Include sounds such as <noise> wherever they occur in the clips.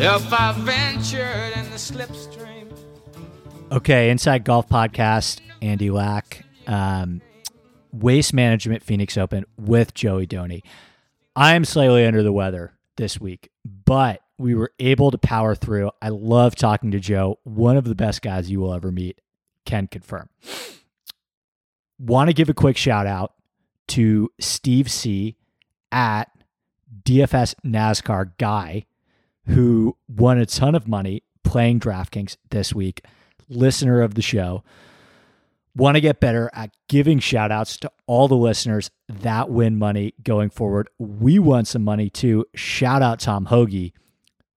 if I ventured in the slipstream. Okay, Inside Golf Podcast, Andy Lack, um, Waste Management Phoenix Open with Joey Doney. I am slightly under the weather this week, but we were able to power through. I love talking to Joe, one of the best guys you will ever meet, can confirm. Want to give a quick shout out to Steve C at DFS NASCAR Guy, who won a ton of money playing DraftKings this week, listener of the show. Want to get better at giving shout outs to all the listeners that win money going forward. We won some money too. Shout out Tom Hoge,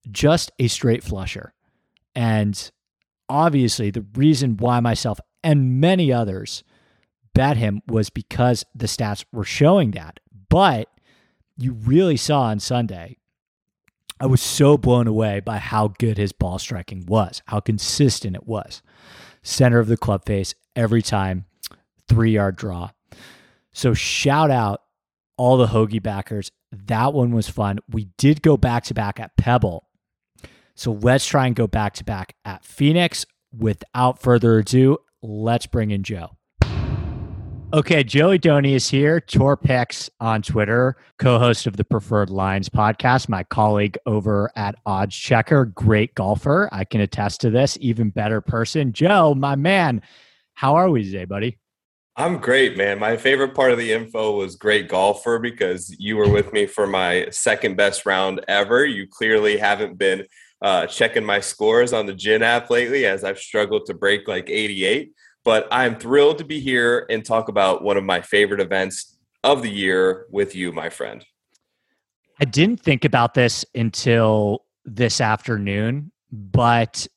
just a straight flusher. And obviously, the reason why myself and many others bet him was because the stats were showing that. But you really saw on Sunday, I was so blown away by how good his ball striking was, how consistent it was. Center of the club face every time, three yard draw. So shout out all the Hoge backers. That one was fun. We did go back to back at Pebble. So let's try and go back to back at Phoenix. Without further ado, let's bring in Joe. Okay, Joey Doney is here, Picks on Twitter, co-host of the Preferred Lines podcast, my colleague over at Odds Checker, great golfer. I can attest to this, even better person. Joe, my man, how are we today, buddy? I'm great, man. My favorite part of the info was great golfer because you were with me for my second best round ever. You clearly haven't been uh, checking my scores on the GHIN app lately as I've struggled to break like 88. But I'm thrilled to be here and talk about one of my favorite events of the year with you, my friend. I didn't think about this until this afternoon, but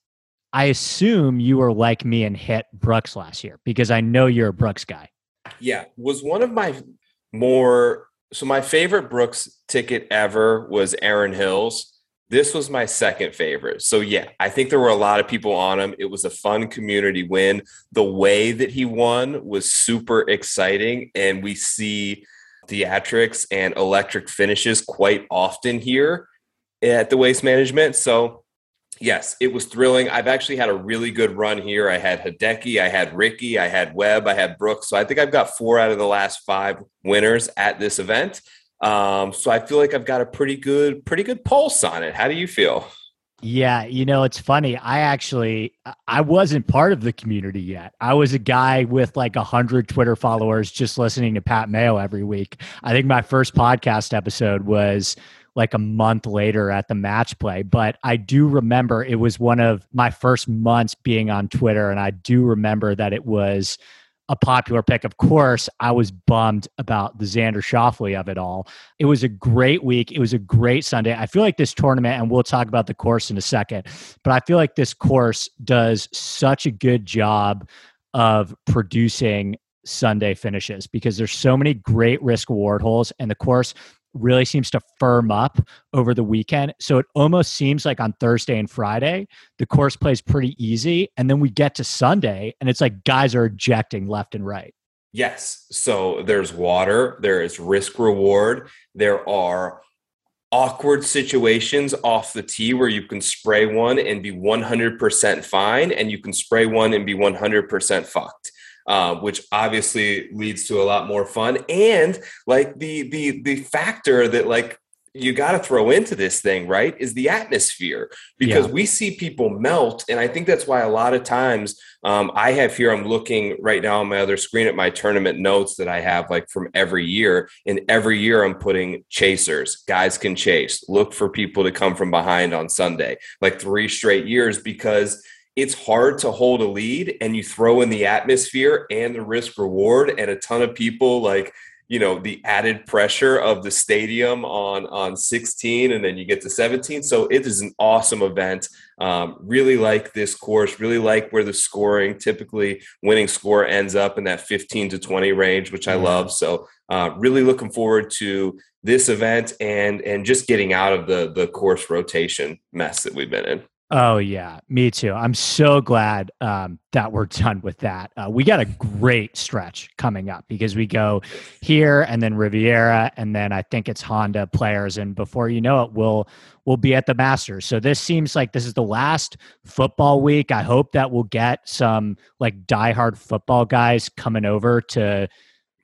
I assume you were like me and hit Brooks last year because I know you're a Brooks guy. Yeah, was one of my more so my favorite Brooks ticket ever was Erin Hills this was my second favorite. So yeah, I think there were a lot of people on him. It was a fun community win. The way that he won was super exciting and we see theatrics and electric finishes quite often here at the Waste Management. So yes, it was thrilling. I've actually had a really good run here. I had Hideki, I had Ricky, I had Webb, I had Brooks. So I think I've got four out of the last five winners at this event. Um, so I feel like I've got a pretty good, pretty good pulse on it. How do you feel? Yeah, you know, it's funny. I actually I wasn't part of the community yet. I was a guy with like a hundred Twitter followers just listening to Pat Mayo every week. I think my first podcast episode was like a month later at the match play. But I do remember it was one of my first months being on Twitter, and I do remember that it was a popular pick. Of course, I was bummed about the Xander Schauffele of it all. It was a great week. It was a great Sunday. I feel like this tournament, and we'll talk about the course in a second, but I feel like this course does such a good job of producing Sunday finishes because there's so many great risk reward holes and the course really seems to firm up over the weekend. So it almost seems like on Thursday and Friday, the course plays pretty easy. And then we get to Sunday and it's like guys are ejecting left and right. Yes. So there's water, there is risk reward, there are awkward situations off the tee where you can spray one and be 100% fine, and you can spray one and be 100% fucked uh, which obviously leads to a lot more fun and like the the the factor that like you got to throw into this thing, right? Is the atmosphere because yeah. we see people melt. And I think that's why a lot of times um, I have here, I'm looking right now on my other screen at my tournament notes that I have like from every year. And every year I'm putting chasers, guys can chase, look for people to come from behind on Sunday, like three straight years because it's hard to hold a lead and you throw in the atmosphere and the risk reward and a ton of people like you know the added pressure of the stadium on on 16 and then you get to 17 so it is an awesome event. Um, really like this course really like where the scoring typically winning score ends up in that 15 to 20 range which i love. So uh, really looking forward to this event and and just getting out of the the course rotation mess that we've been in Oh yeah, me too. I'm so glad um, that we're <laughs> done with that. Uh, we got a great stretch coming up because we go here and then Riviera and then I think it's Honda players, and before you know it, we'll we'll be at the Masters. So this seems like this is the last football week. I hope that we'll get some like diehard football guys coming over to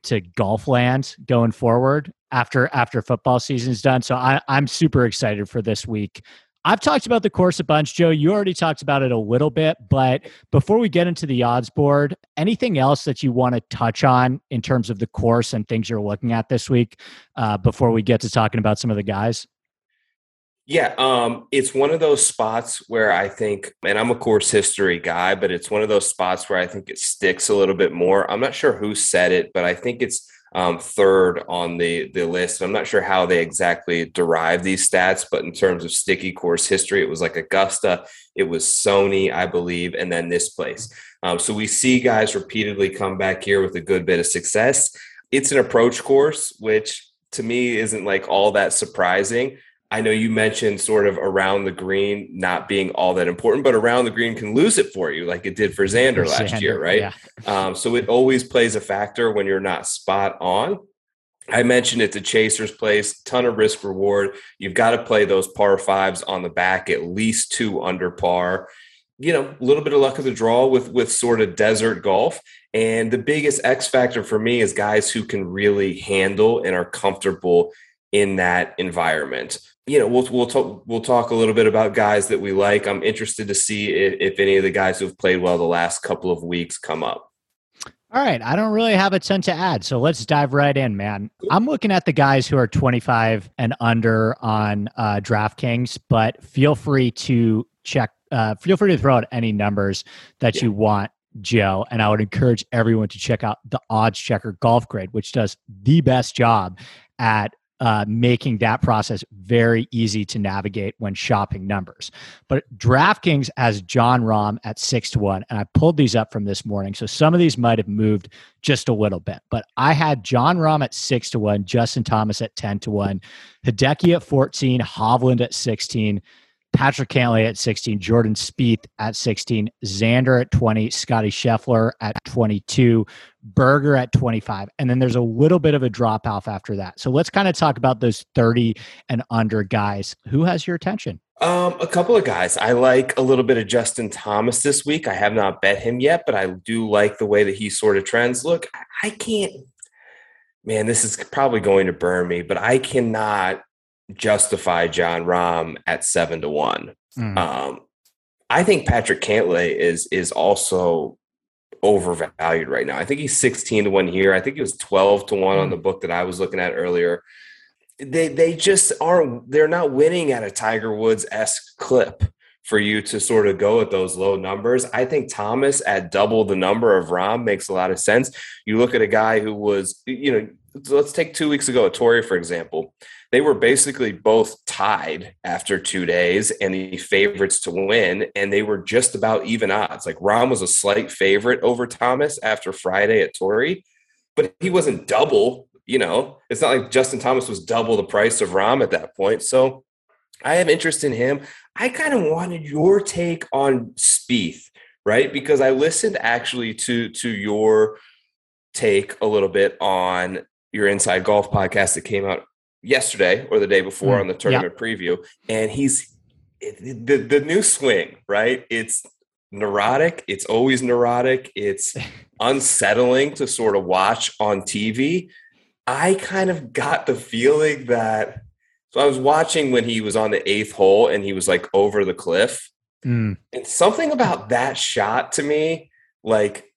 to golf land going forward after after football season's done. So I, I'm super excited for this week. I've talked about the course a bunch, Joe. You already talked about it a little bit, but before we get into the odds board, anything else that you want to touch on in terms of the course and things you're looking at this week uh, before we get to talking about some of the guys? Yeah, um, it's one of those spots where I think, and I'm a course history guy, but it's one of those spots where I think it sticks a little bit more. I'm not sure who said it, but I think it's um, third on the the list. I'm not sure how they exactly derive these stats, but in terms of sticky course history, it was like Augusta, it was Sony, I believe, and then this place. Um, so we see guys repeatedly come back here with a good bit of success. It's an approach course, which to me isn't like all that surprising. I know you mentioned sort of around the green not being all that important, but around the green can lose it for you, like it did for Xander last Xander, year, right? Yeah. Um, so it always plays a factor when you're not spot on. I mentioned it's a chaser's place, ton of risk reward. You've got to play those par fives on the back, at least two under par. You know, a little bit of luck of the draw with with sort of desert golf. And the biggest X factor for me is guys who can really handle and are comfortable in that environment you know, we'll we'll talk we'll talk a little bit about guys that we like. I'm interested to see if, if any of the guys who've played well the last couple of weeks come up. All right, I don't really have a ton to add, so let's dive right in, man. I'm looking at the guys who are 25 and under on uh, DraftKings, but feel free to check. Uh, feel free to throw out any numbers that yeah. you want, Joe. And I would encourage everyone to check out the Odds Checker Golf Grid, which does the best job at uh, making that process very easy to navigate when shopping numbers. But DraftKings has Jon Rahm at six to one, and I pulled these up from this morning. So some of these might have moved just a little bit, but I had Jon Rahm at six to one, Justin Thomas at 10 to one, Hideki at 14, Hovland at 16, Patrick Cantlay at 16, Jordan Spieth at 16, Xander at 20, Scotty Scheffler at 22, Berger at 25. And then there's a little bit of a drop off after that. So let's kind of talk about those 30 and under guys. Who has your attention? Um, a couple of guys. I like a little bit of Justin Thomas this week. I have not bet him yet, but I do like the way that he sort of trends. Look, I can't, man, this is probably going to burn me, but I cannot justify Jon Rahm at seven to one. Mm. Um, I think Patrick Cantlay is is also overvalued right now. I think he's 16 to 1 here. I think he was 12 to 1 mm. on the book that I was looking at earlier. They they just aren't they're not winning at a Tiger Woods esque clip for you to sort of go at those low numbers. I think Thomas at double the number of Rahm makes a lot of sense. You look at a guy who was, you know, let's take two weeks ago, at Torrey, for example they were basically both tied after two days and the favorites to win. And they were just about even odds. Like Rahm was a slight favorite over Thomas after Friday at Torrey, but he wasn't double. You know, it's not like Justin Thomas was double the price of Rahm at that point. So I have interest in him. I kind of wanted your take on Spieth, right? Because I listened actually to to your take a little bit on your Inside Golf podcast that came out yesterday or the day before mm, on the tournament yeah. preview, and he's the the new swing, right? It's neurotic. It's always neurotic. It's <laughs> unsettling to sort of watch on TV. I kind of got the feeling that so I was watching when he was on the eighth hole and he was like over the cliff. Mm. And something about that shot to me, like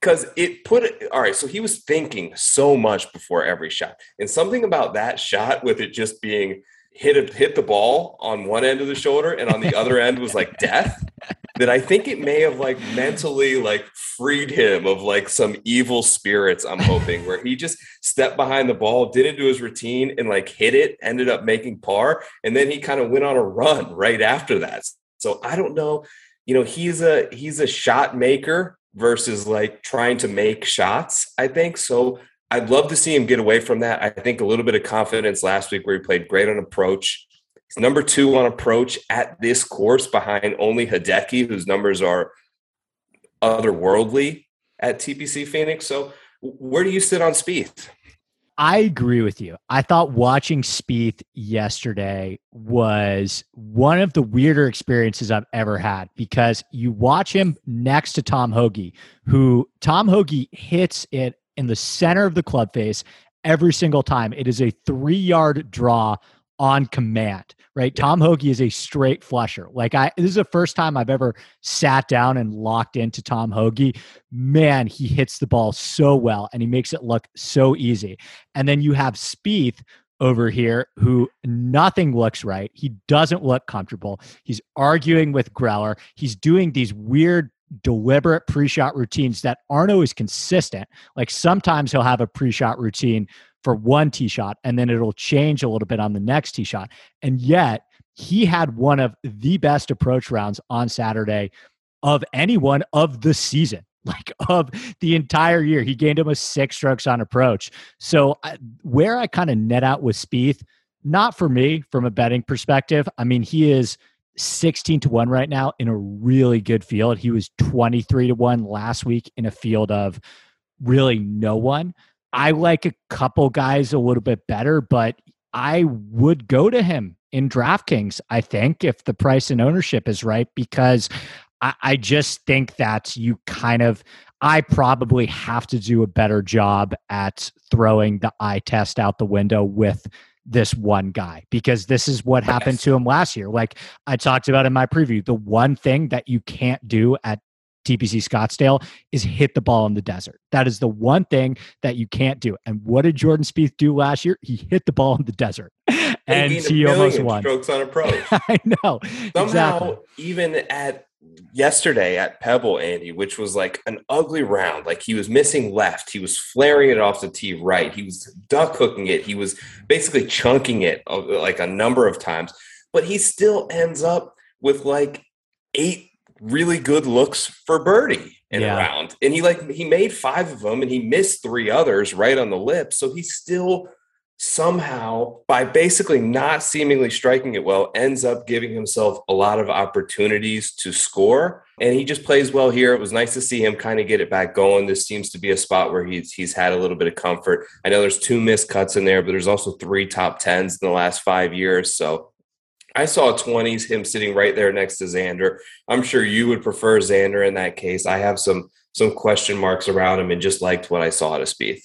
because it put it all right so he was thinking so much before every shot. And something about that shot with it just being hit a, hit the ball on one end of the shoulder and on the other <laughs> end was like death that i think it may have like mentally like freed him of like some evil spirits i'm hoping where he just stepped behind the ball didn't do his routine and like hit it ended up making par and then he kind of went on a run right after that. So i don't know you know he's a he's a shot maker versus like trying to make shots, I think. So I'd love to see him get away from that. I think a little bit of confidence last week where he played great on approach. He's number two on approach at this course behind only Hideki, whose numbers are otherworldly at TPC Phoenix. So, where do you sit on Spieth? I agree with you. I thought watching Spieth yesterday was one of the weirder experiences I've ever had because you watch him next to Tom Hoge, who Tom Hoge hits it in the center of the club face every single time. It is a three yard draw on command, right? Tom Hoge is a straight flusher. Like I this is the first time I've ever sat down and locked into Tom Hoge. Man, he hits the ball so well and he makes it look so easy. And then you have Spieth over here who nothing looks right. He doesn't look comfortable. He's arguing with Greller. He's doing these weird deliberate pre-shot routines that aren't always consistent. Like sometimes he'll have a pre-shot routine for one tee shot and then it'll change a little bit on the next tee shot. And yet he had one of the best approach rounds on Saturday of anyone of the season. <laughs> Like of the entire year, he gained almost six strokes on approach. So, I, where I kind of net out with Spieth, not for me from a betting perspective. I mean, he is 16 to 1 right now in a really good field. He was 23 to 1 last week in a field of really no one. I like a couple guys a little bit better, but I would go to him in DraftKings, I think, if the price and ownership is right, because I, I just think that you kind of, I probably have to do a better job at throwing the eye test out the window with this one guy because this is what happened to him last year. Like I talked about in my preview, the one thing that you can't do at TPC Scottsdale is hit the ball in the desert. That is the one thing that you can't do. And what did Jordan Spieth do last year? He hit the ball in the desert, <laughs> and he, almost won. Strokes on approach. <laughs> I know. Somehow, exactly. even at yesterday at Pebble, Andy, which was like an ugly round. Like he was missing left, he was flaring it off the tee right, he was duck hooking it, he was basically chunking it uh, like a number of times, but he still ends up with like eight really good looks for birdie in yeah. a round. And he like he made five of them and he missed three others right on the lip. So he still somehow by basically not seemingly striking it well ends up giving himself a lot of opportunities to score and he just plays well here it was nice to see him kind of get it back going this seems to be a spot where he's he's had a little bit of comfort i know there's two missed cuts in there but there's also three top 10s in the last 5 years so I saw 20s, him sitting right there next to Xander. I'm sure you would prefer Xander in that case. I have some some question marks around him and just liked what I saw at a Spieth.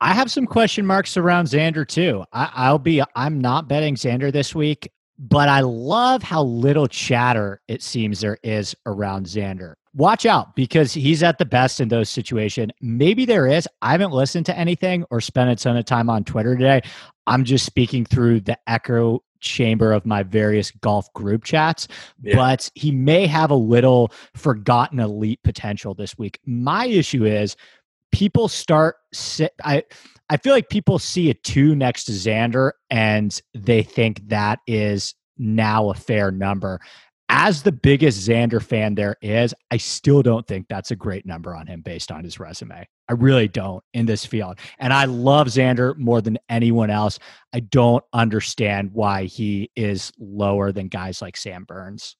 I have some question marks around Xander too. I, will be. I'm not betting Xander this week, but I love how little chatter it seems there is around Xander. Watch out because he's at the best in those situations. Maybe there is. I haven't listened to anything or spent a ton of time on Twitter today. I'm just speaking through the echo chamber of my various golf group chats, yeah. but he may have a little forgotten elite potential this week. My issue is people start I I feel like people see a two next to Xander and they think that is now a fair number. As the biggest Xander fan there is, I still don't think that's a great number on him based on his resume. I really don't in this field. And I love Xander more than anyone else. I don't understand why he is lower than guys like Sam Burns.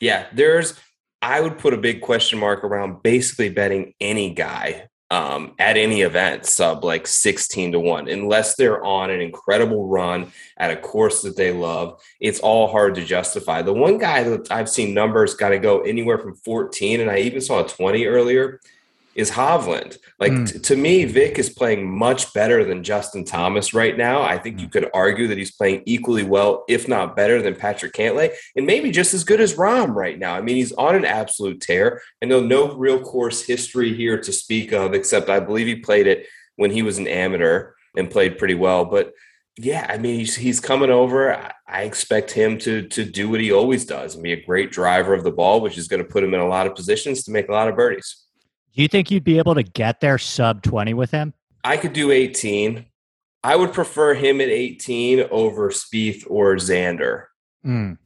Yeah, there's I would put a big question mark around basically betting any guy um, at any event sub like 16 to 1 unless they're on an incredible run at a course that they love. It's all hard to justify. The one guy that i've seen numbers got to go anywhere from 14 and i even saw a 20 earlier is Hovland. Like mm. t- to me, Vic is playing much better than Justin Thomas right now. I think you could argue that he's playing equally well, if not better, than Patrick Cantlay, and maybe just as good as Rahm right now. I mean, he's on an absolute tear. I know no real course history here to speak of, except I believe he played it when he was an amateur and played pretty well. But yeah, I mean, he's, he's coming over. I expect him to to do what he always does and be a great driver of the ball, which is going to put him in a lot of positions to make a lot of birdies. Do you think you'd be able to get there sub 20 with him? I could do 18. I would prefer him at 18 over Spieth or Xander. Mm.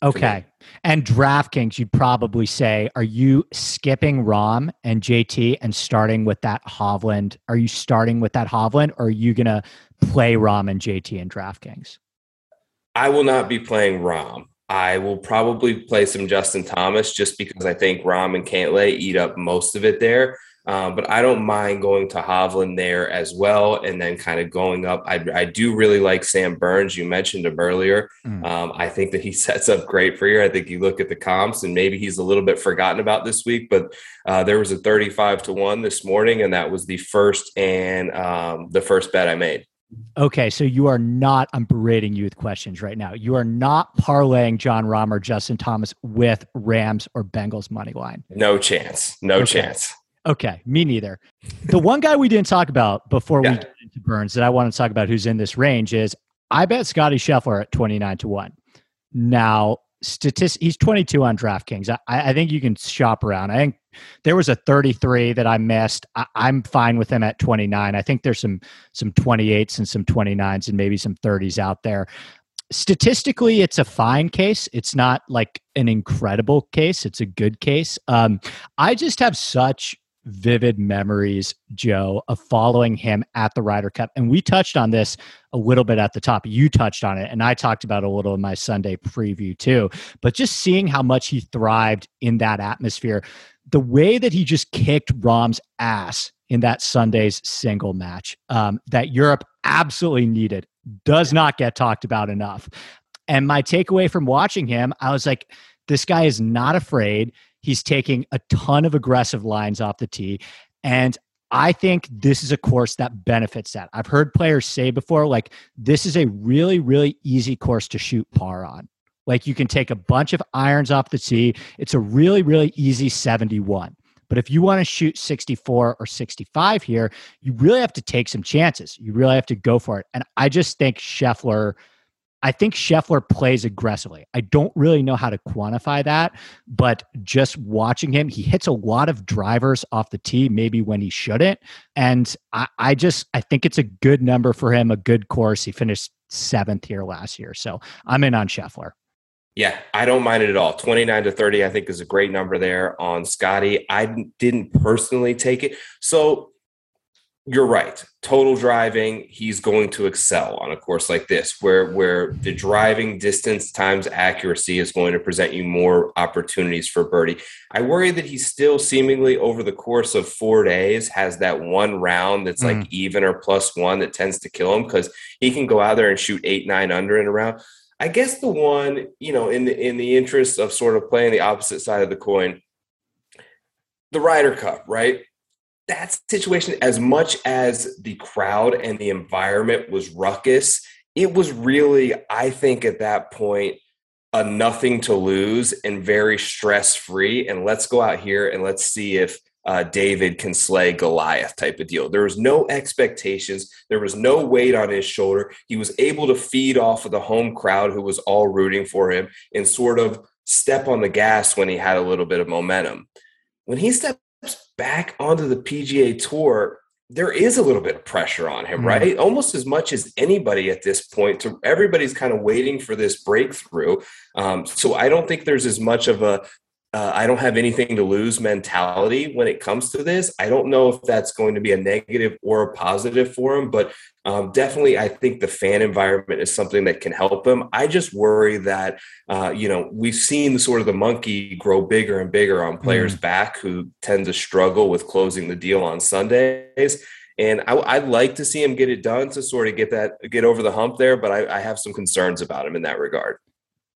Okay. And DraftKings, you'd probably say, are you skipping Rahm and JT and starting with that Hovland? Are you starting with that Hovland or are you going to play Rahm and JT in DraftKings? I will not be playing Rahm. I will probably play some Justin Thomas just because I think Rahm and Cantlay eat up most of it there. Um, but I don't mind going to Hovland there as well, and then kind of going up. I, I do really like Sam Burns. You mentioned him earlier. Mm. Um, I think that he <laughs> sets up great for you. I think you look at the comps, and maybe he's a little bit forgotten about this week. But uh, there was a thirty-five to one this morning, and that was the first and um, the first bet I made. Okay, so you are not. I'm berating you with questions right now. You are not parlaying Jon Rahm or Justin Thomas with Rams or Bengals money line. No chance. No okay. chance. Okay, me neither. The one guy we didn't talk about before yeah. we get into Burns that I want to talk about who's in this range is I bet Scotty Scheffler at 29 to 1. Now, statistic he's 22 on DraftKings. I, I think you can shop around. I think there was a 33 that I missed. I, am fine with him at 29. I think there's some some 28s and some 29s and maybe some 30s out there. Statistically, it's a fine case. It's not like an incredible case. It's a good case. Um, I just have such vivid memories, Joe, of following him at the Ryder Cup. And we touched on this a little bit at the top. You touched on it, and I talked about a little in my Sunday preview too. But just seeing how much he thrived in that atmosphere, the way that he just kicked Rahm's ass in that Sunday's single match um, that Europe absolutely needed does not get talked about enough. And my takeaway from watching him, I was like, this guy is not afraid. He's taking a ton of aggressive lines off the tee. And I think this is a course that benefits that. I've heard players say before, like, this is a really, really easy course to shoot par on. Like, you can take a bunch of irons off the tee. It's a really, really easy 71. But if you want to shoot 64 or 65 here, you really have to take some chances. You really have to go for it. And I just think Scheffler I think Scheffler plays aggressively. I don't really know how to quantify that, but just watching him, he hits a lot of drivers off the tee, maybe when he shouldn't. And I, I just I think it's a good number for him, a good course. He finished seventh here last year. So I'm in on Scheffler. Yeah, I don't mind it at all. 29 to 30, I think, is a great number there on Scotty. I didn't personally take it. So you're right. Total driving, he's going to excel on a course like this, where where the driving distance times accuracy is going to present you more opportunities for birdie. I worry that he still seemingly over the course of four days has that one round that's mm. like even or plus one that tends to kill him because he can go out there and shoot eight, nine under in a round. I guess the one, you know, in the in the interest of sort of playing the opposite side of the coin, the Ryder Cup, right? That situation, as much as the crowd and the environment was ruckus, it was really, I think, at that point, a nothing to lose and very stress free. And let's go out here and let's see if uh, David can slay Goliath type of deal. There was no expectations. There was no weight on his shoulder. He was able to feed off of the home crowd who was all rooting for him and sort of step on the gas when he had a little bit of momentum. When he stepped back onto the PGA Tour, there is a little bit of pressure on him, mm-hmm. right? Almost as much as anybody at this point. To everybody's kind of waiting for this breakthrough. Um, so I don't think there's as much of a uh, I don't have anything to lose mentality when it comes to this. I don't know if that's going to be a negative or a positive for him, but um, definitely, I think the fan environment is something that can help him. I just worry that, uh, you know, we've seen sort of the monkey grow bigger and bigger on players' mm. back who tend to struggle with closing the deal on Sundays. And I, would like to see him get it done to sort of get that get over the hump there, but I, I have some concerns about him in that regard.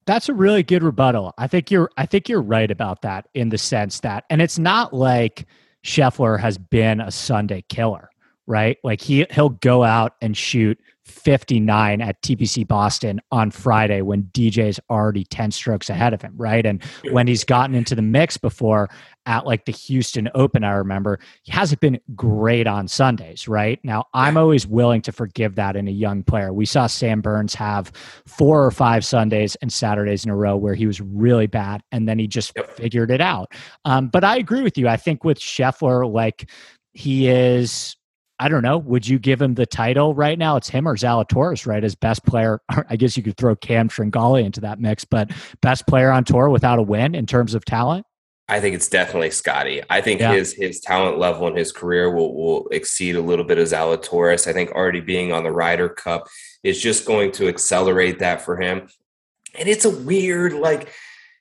That's a really good rebuttal. I think you're I think you're right about that in the sense that and it's not like Scheffler has been a Sunday killer, right? Like he he'll go out and shoot 59 at TPC Boston on Friday when DJ's already 10 strokes ahead of him, right? And when he's gotten into the mix before at like the Houston Open, I remember he hasn't been great on Sundays, right? Now, I'm always willing to forgive that in a young player. We saw Sam Burns have four or five Sundays and Saturdays in a row where he was really bad and then he just figured it out. Um, but I agree with you. I think with Scheffler, like he is I don't know. Would you give him the title right now? It's him or Zalatoris, right? As best player. I guess you could throw Cam Tringale into that mix, but best player on tour without a win in terms of talent. I think it's definitely Scotty. I think Yeah. his his talent level in his career will will exceed a little bit of Zalatoris. I think already being on the Ryder Cup is just going to accelerate that for him. And it's a weird like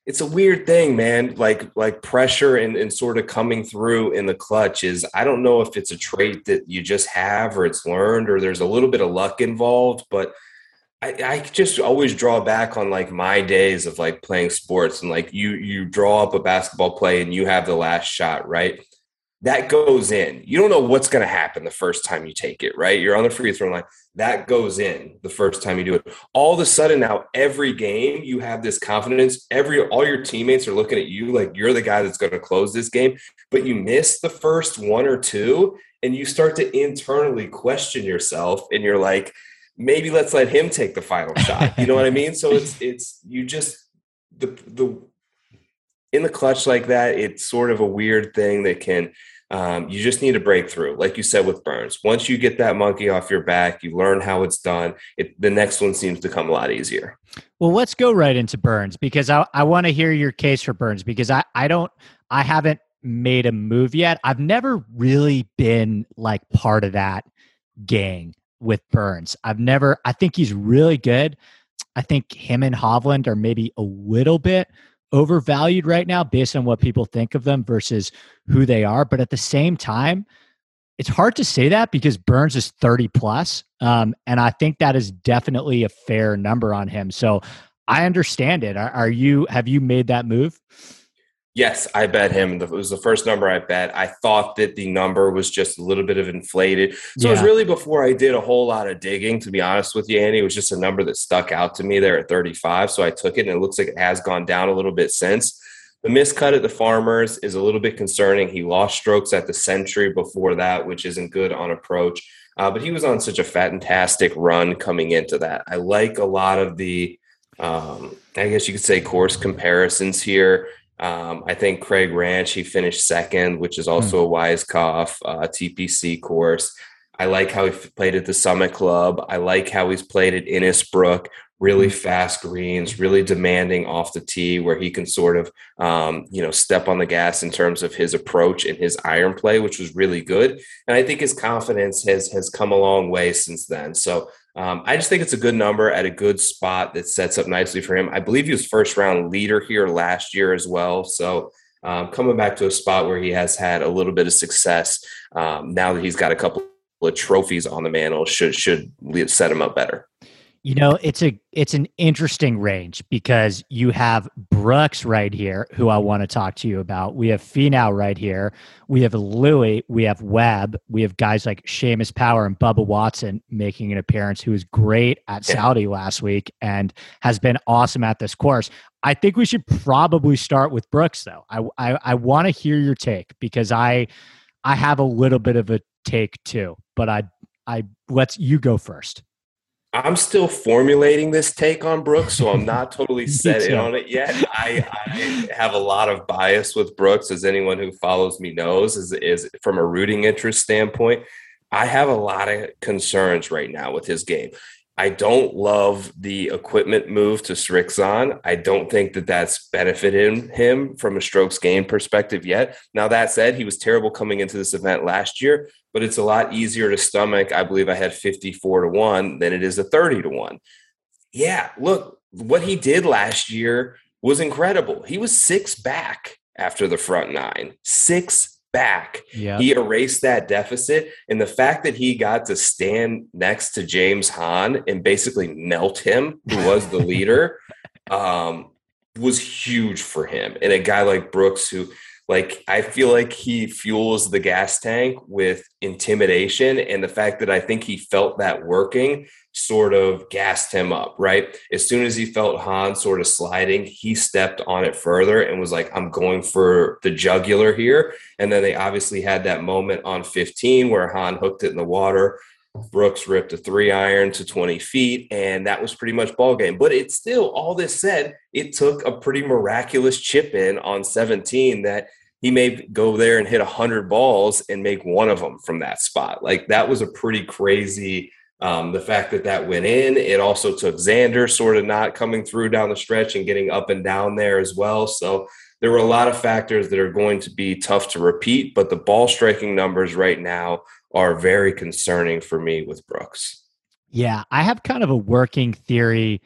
it's a weird thing, man. Like like pressure and, and sort of coming through in the clutch is I don't know if it's a trait that you just have or it's learned or there's a little bit of luck involved, but I, I just always draw back on like my days of like playing sports and like you you draw up a basketball play and you have the last shot, right? That goes in. You don't know what's going to happen the first time you take it, right? You're on the free throw line. That goes in the first time you do it. All of a sudden now every game you have this confidence. Every all your teammates are looking at you like you're the guy that's going to close this game, but you miss the first one or two and you start to internally question yourself and you're like maybe let's let him take the final shot. You know what I mean? So it's it's you just the the in the clutch like that, it's sort of a weird thing that can um, you just need a breakthrough, like you said with Burns. Once you get that monkey off your back, you learn how it's done. It, the next one seems to come a lot easier. Well, let's go right into Burns because I, I want to hear your case for Burns because I, I don't I haven't made a move yet. I've never really been like part of that gang with Burns. I've never I think he's really good. I think him and Hovland are maybe a little bit overvalued right now based on what people think of them versus who they are. But at the same time, it's hard to say that because Burns is 30 plus, um, and I think that is definitely a fair number on him. So I understand it. Are, are you have you made that move? Yes, I bet him. It was the first number I bet. I thought that the number was just a little bit of inflated. So it was really before I did a whole lot of digging, to be honest with you, Andy. It was just a number that stuck out to me there at 35. So I took it, and it looks like it has gone down a little bit since. The miscut at the Farmers is a little bit concerning. He lost strokes at the Sentry before that, which isn't good on approach. Uh, but he was on such a fantastic run coming into that. I like a lot of the, um, I guess you could say, course comparisons here. Um, I think Craig Ranch, he finished second, which is also a Weiskopf uh, TPC course. I like how he played at the Summit Club. I like how he's played at Innisbrook. Really fast greens, really demanding off the tee, where he can sort of, um, you know, step on the gas in terms of his approach and his iron play, which was really good. And I think his confidence has has come a long way since then. So um, I just think it's a good number at a good spot that sets up nicely for him. I believe he was first round leader here last year as well. So um, coming back to a spot where he has had a little bit of success um, now that he's got a couple of trophies on the mantle should should set him up better. You know, it's a it's an interesting range because you have Brooks right here, who I want to talk to you about. We have Finau right here. We have Louis. We have Webb. We have guys like Seamus Power and Bubba Watson making an appearance, who was great at. Saudi last week and has been awesome at this course. I think we should probably start with Brooks, though. I I, I want to hear your take because I I have a little bit of a take too, but I I let's you go first. I'm still formulating this take on Brooks, so I'm not totally <laughs> set in on it yet. I, I have a lot of bias with Brooks, as anyone who follows me knows, is, is from a rooting interest standpoint. I have a lot of concerns right now with his game. I don't love the equipment move to Srixon. I don't think that that's benefited him from a strokes gain perspective yet. Now, that said, he was terrible coming into this event last year, but it's a lot easier to stomach. I believe I had 54 to 1 than it is a 30 to 1. Yeah, look, what he did last year was incredible. He was six back after the front nine, six back. Yeah. He erased that deficit. And the fact that he got to stand next to James Hahn and basically melt him, who was the <laughs> leader, um, was huge for him. And a guy like Brooks, who, like, I feel like he fuels the gas tank with intimidation. And the fact that I think he felt that working sort of gassed him up, right? As soon as he felt Hahn sort of sliding, he stepped on it further and was like, I'm going for the jugular here. And then they obviously had that moment on 15 where Hahn hooked it in the water. Brooks ripped a three iron to 20 feet, and that was pretty much ball game. But it's still, all this said, it took a pretty miraculous chip in on 17 that he may go there and hit 100 balls and make one of them from that spot. Like that was a pretty crazy. Um, the fact that that went in, it also took Xander sort of not coming through down the stretch and getting up and down there as well. So there were a lot of factors that are going to be tough to repeat, but the ball striking numbers right now are very concerning for me with Brooks. Yeah, I have kind of a working theory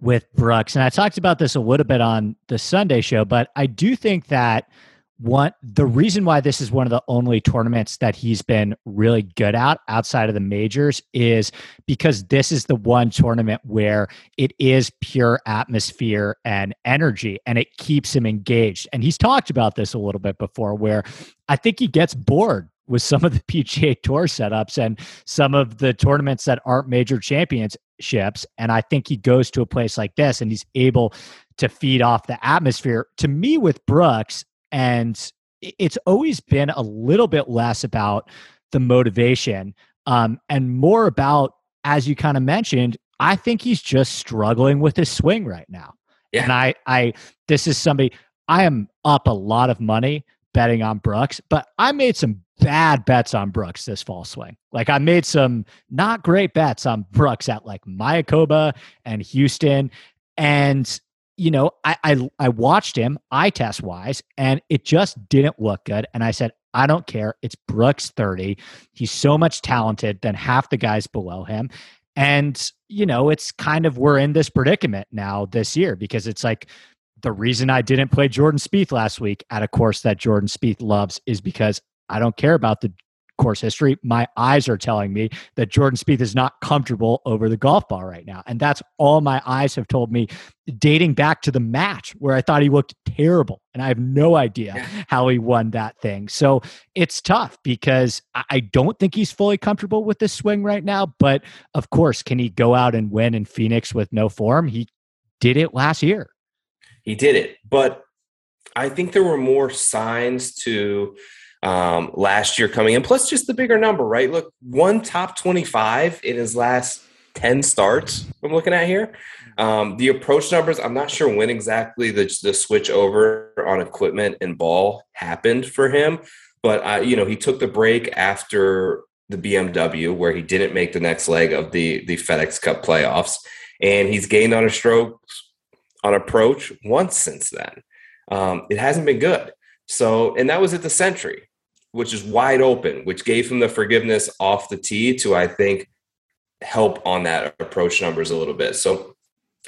with Brooks, and I talked about this a little bit on the Sunday show, but I do think that what the reason why this is one of the only tournaments that he's been really good at outside of the majors is because this is the one tournament where it is pure atmosphere and energy and it keeps him engaged and he's talked about this a little bit before where i think he gets bored with some of the <laughs> PGA Tour setups and some of the tournaments that aren't major championships. And I think he goes to a place like this and he's able to feed off the atmosphere. To me, with Brooks, and it's always been a little bit less about the motivation um, and more about, as you kind of mentioned, I think he's just struggling with his swing right now. Yeah. And I, I, this is somebody I am up a lot of money betting on Brooks, but I made some bad bets on Brooks this fall swing. Like I made some not great bets on Brooks at like Mayakoba and Houston. And you know, I, I I watched him eye test wise, and it just didn't look good. And I said, I don't care. It's Brooks 30. He's so much talented than half the guys below him. And, you know, it's kind of we're in this predicament now this year because it's like the reason I didn't play Jordan Spieth last week at a course that Jordan Spieth loves is because I don't care about the course history, my eyes are telling me that Jordan Spieth is not comfortable over the golf ball right now. And that's all my eyes have told me dating back to the match where I thought he looked terrible. And I have no idea how he won that thing. So it's tough because I don't think he's fully comfortable with this swing right now. But of course, can he go out and win in Phoenix with no form? He did it last year. He did it. But I think there were more signs to um, last year coming in, plus just the bigger number, right? Look, one top 25 in his last 10 starts, I'm looking at here. Um, the approach numbers, I'm not sure when exactly the, the switch over on equipment and ball happened for him, but, you know, he took the break after the BMW where he didn't make the next leg of the, the FedEx Cup playoffs. And he's gained on a stroke on approach once since then. Um, it hasn't been good. So, and that was at the Sentry which is wide open, which gave him the forgiveness off the tee to, I think, help on that approach numbers a little bit. So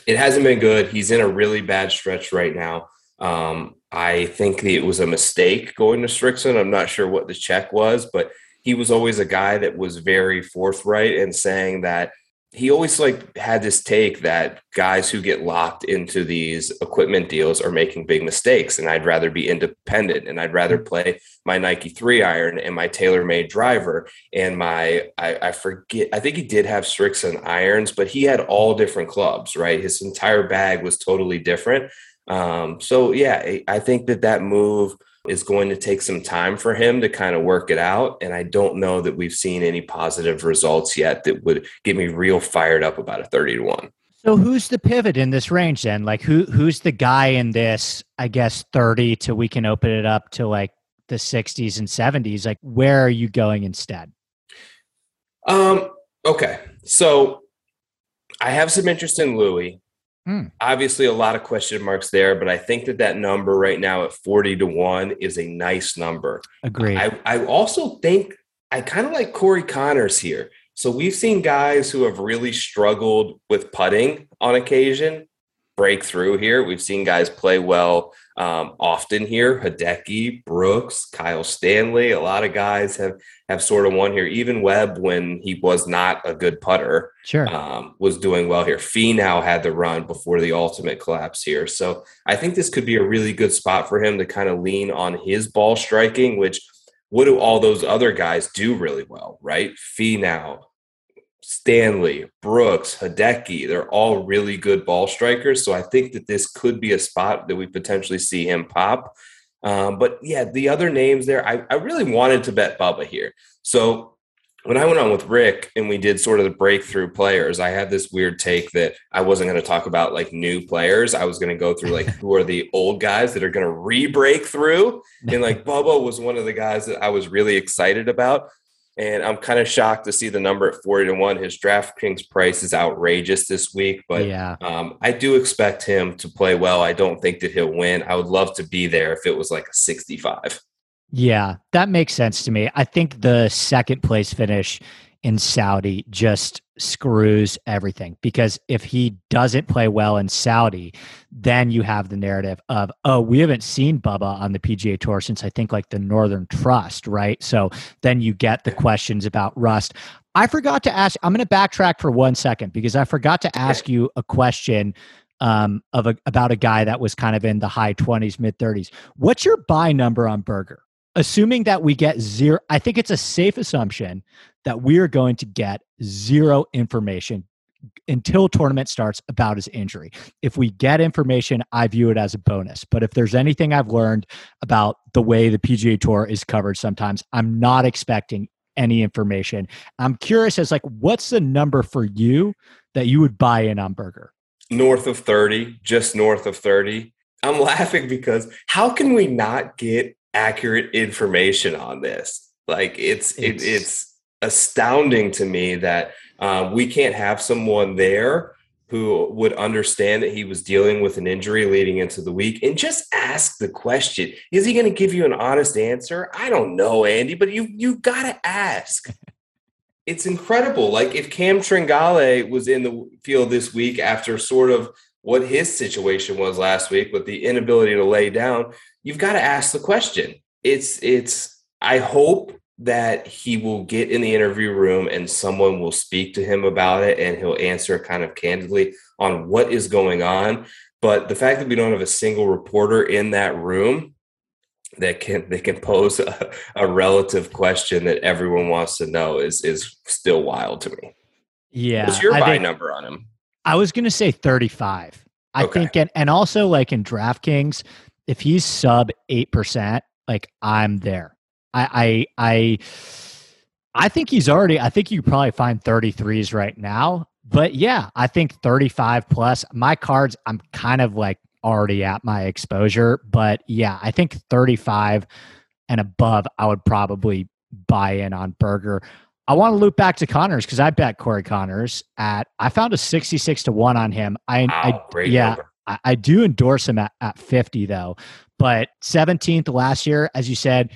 it hasn't been good. He's in a really bad stretch right now. Um, I think it was a mistake going to Srixon. I'm not sure what the check was, but he was always a guy that was very forthright in saying that he always like had this take that guys who get locked into these equipment deals are making big mistakes and i'd rather be independent and i'd rather mm-hmm. play my nike 3 iron and my TaylorMade driver and my I, I, forget i think he did have Srixon irons but he had all different clubs right his entire bag was totally different um, so yeah i think that that move is going to take some time for him to kind of work it out. And I don't know that we've seen any positive results yet that would get me real fired up about a 30 to 1. So who's the pivot in this range then? Like who who's the guy in this, I guess 30 to we can open it up to like the 60s and 70s. Like where are you going instead? Um okay. So I have some interest in Louis. Hmm. Obviously, a lot of question marks there, but I think that that number right now at 40 to 1 is a nice number. Agreed. I, I also think I kind of like Corey Conners here. So we've seen guys who have really struggled with putting on occasion break through here. We've seen guys play well um, often here. Hideki, Brooks, Kyle Stanley. A lot of guys have have sort of won here. Even Webb, when he was not a good putter, sure, um, was doing well here. Finau had the run before the ultimate collapse here. So I think this could be a really good spot for him to kind of lean on his ball striking, which what do all those other guys do really well, right? Finau, Stanley, Brooks, Hideki, they're all really good ball strikers. So I think that this could be a spot that we potentially see him pop. Um, but yeah, the other names there, I, I really wanted to bet Bubba here. So when I went on with Rick and we did sort of the breakthrough players, I had this weird take that I wasn't going to talk about like new players. I was going to go through like who are the old guys that are going to re break through. And like Bubba was one of the guys that I was really excited about. And I'm kind of shocked to see the number at 40 to 1. His DraftKings price is outrageous this week, but yeah. um, I do expect him to play well. I don't think that he'll win. I would love to be there if it was like a 65. Yeah, that makes sense to me. I think the second place finish in Saudi just screws everything because if he doesn't play well in Saudi, then you have the narrative of, oh, we haven't seen Bubba on the PGA Tour since I think like the Northern Trust, right? So then you get the questions about rust. I forgot to ask, I'm going to backtrack for one second because I forgot to ask you a question um, of a, about a guy that was kind of in the high 20s, mid 30s. What's your buy number on Berger? Assuming that we get zero, I think it's a safe assumption that we are going to get zero information until tournament starts about his injury. If we get information, I view it as a bonus. But if there's anything I've learned about the way the PGA Tour is covered sometimes, I'm not expecting any information. I'm curious as like what's the number for you that you would buy in on Berger? North of 30, just north of 30. I'm laughing because how can we not get accurate information on this. Like it's it's, it, it's astounding to me that uh, we can't have someone there who would understand that he was dealing with an injury leading into the week and just ask the question is he going to give you an honest answer? I don't know andy but you you got to ask. <laughs> It's incredible. Like if cam tringale was in the field this week after sort of what his situation was last week with the inability to lay down you've got to ask the question. It's it's I hope that he will get in the interview room and someone will speak to him about it and he'll answer kind of candidly on what is going on. But the fact that we don't have a single reporter in that room that can they can pose a, a relative question that everyone wants to know is is still wild to me. Yeah. What's your I buy think, number on him? I was gonna say 35. I okay. think and, and also like in DraftKings, if he's sub eight percent, like I'm there. I I I I think he's already. I think you probably find 33s right now. But yeah, I think 35 plus. My cards, I'm kind of like already at my exposure. But yeah, I think 35 and above, I would probably buy in on Berger. I want to loop back to Conners because I bet Corey Conners at I found a 66 to 1 on him. I, I yeah, number. I, I do endorse him at, at 50 though. But 17th last year, as you said,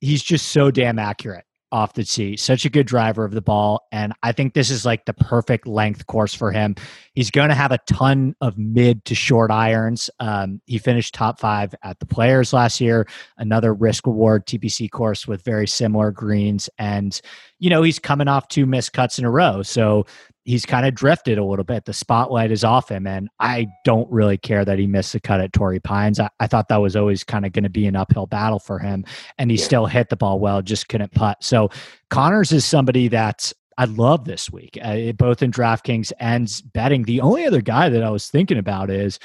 he's just so damn accurate off the tee. Such a good driver of the ball. And I think this is like the perfect length course for him. He's going to have a ton of mid to short irons. Um, he finished top five at the players last year, another risk reward TPC course with very similar greens. And, you know, he's coming off two missed cuts in a row. So he's kind of drifted a little bit. The spotlight is off him, and I don't really care that he missed the cut at Torrey Pines. I, I thought that was always kind of going to be an uphill battle for him, and he yeah. still hit the ball well, just couldn't putt. So Conners is somebody that I love this week, uh, both in DraftKings and betting. The only other guy that I was thinking about is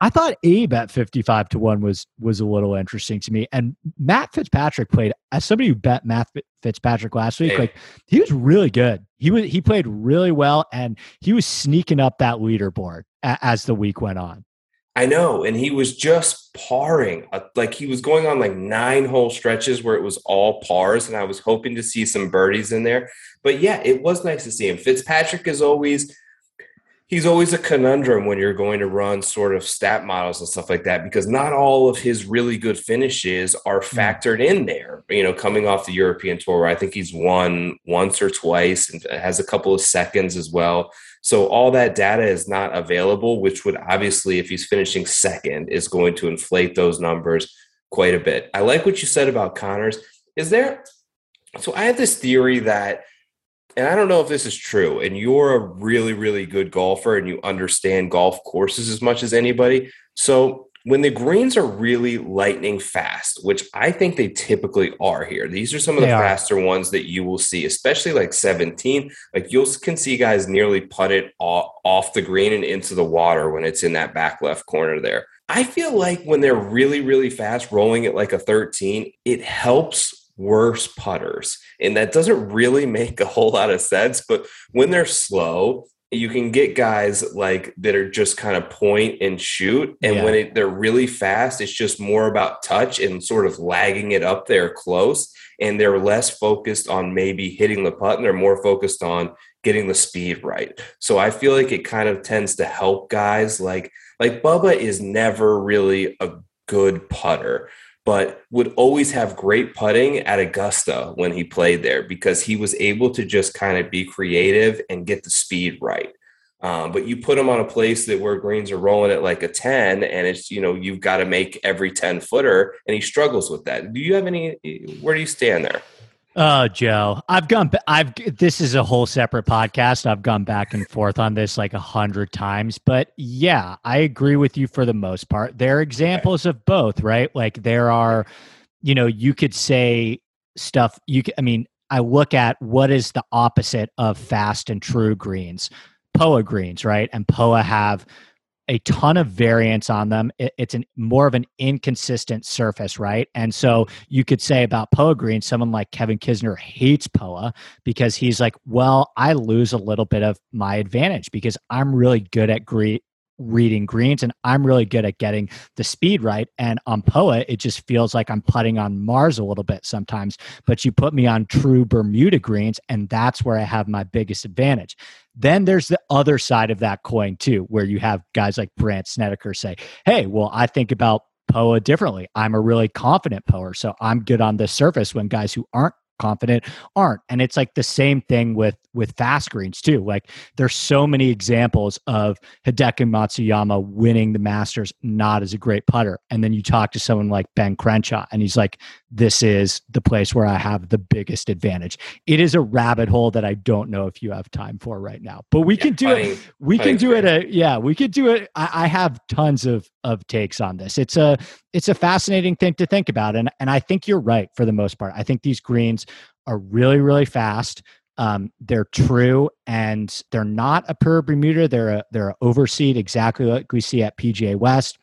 I thought Abe at 55 to 1 was was a little interesting to me. And Matt Fitzpatrick played as somebody who bet Matt Fitzpatrick last week, like he was really good. He was he played really well and he was sneaking up that leaderboard a, as the week went on. I know, and he was just parring. Uh, like he was going on like nine hole stretches where it was all pars, and I was hoping to see some birdies in there. But yeah, it was nice to see him. Fitzpatrick is always he's always a conundrum when you're going to run sort of stat models and stuff like that because not all of his really good finishes are hmm. factored in there. You know, coming off the European tour, I think he's won once or twice and has a couple of seconds as well. So all that data is not available, which would obviously, if he's finishing second, is going to inflate those numbers quite a bit. I like what you said about conners Is there? So I have this theory that and I don't know if this is true, and you're a really, really good golfer and you understand golf courses as much as anybody. So when the greens are really lightning fast, which I think they typically are here, these are some of the faster ones that you will see, especially like 17. Like you'll can see guys nearly put it off, off the green and into the water when it's in that back left corner there. I feel like when they're really, really fast, rolling it like a 13, it helps worse putters. And that doesn't really make a whole lot of sense. But when they're slow, you can get guys like that are just kind of point and shoot. And yeah. when it, they're really fast, it's just more about touch and sort of lagging it up there close. and they're less focused on maybe hitting the putt and they're more focused on getting the speed right. So I feel like it kind of tends to help guys like like Bubba is never really a good putter but would always have great putting at Augusta when he played there because he was able to just kind of be creative and get the speed right. Um, but you put him on a place that where greens are rolling at like a 10 and it's, you know, you've got to make every 10 footer and he struggles with that. Do you have any, where do you stand there? Oh, Joe, I've gone. I've this is a whole separate podcast. I've gone back and forth on this like a hundred times, but yeah, I agree with you for the most part. There are examples of both, right? Like there are, you know, you could say stuff. You, I mean, I look at what is the opposite of fast and true greens, POA greens, right? And POA have a ton of variance on them. It, it's an more of an inconsistent surface, right? And so you could say about Poa Green, someone like Kevin Kisner hates Poa because he's like, well, I lose a little bit of my advantage because I'm really good at green reading greens and I'm really good at getting the speed right. And on Poa, it just feels like I'm putting on Mars a little bit sometimes. But you put me on true Bermuda greens, and that's where I have my biggest advantage. Then there's the other side of that coin too, where you have guys like Brandt Snedeker say, "Hey, well, I think about POA differently. I'm a really confident poer, so I'm good on the surface when guys who aren't confident aren't. And it's like the same thing with with fast greens too. Like there's so many examples of hideki matsuyama winning the masters not as a great putter. And then you talk to someone like ben crenshaw and he's like this is the place where i have the biggest advantage. It is a rabbit hole that i don't know if you have time for right now but we yeah, can do it. We can do it a, yeah we could do it. I, I have tons of of takes on this. It's a it's a fascinating thing to think about. And and i think you're right for the most part. I think these greens are really, really fast. Um, they're true and they're not a pure Bermuda. They're a they're an overseed, exactly like we see at PGA West.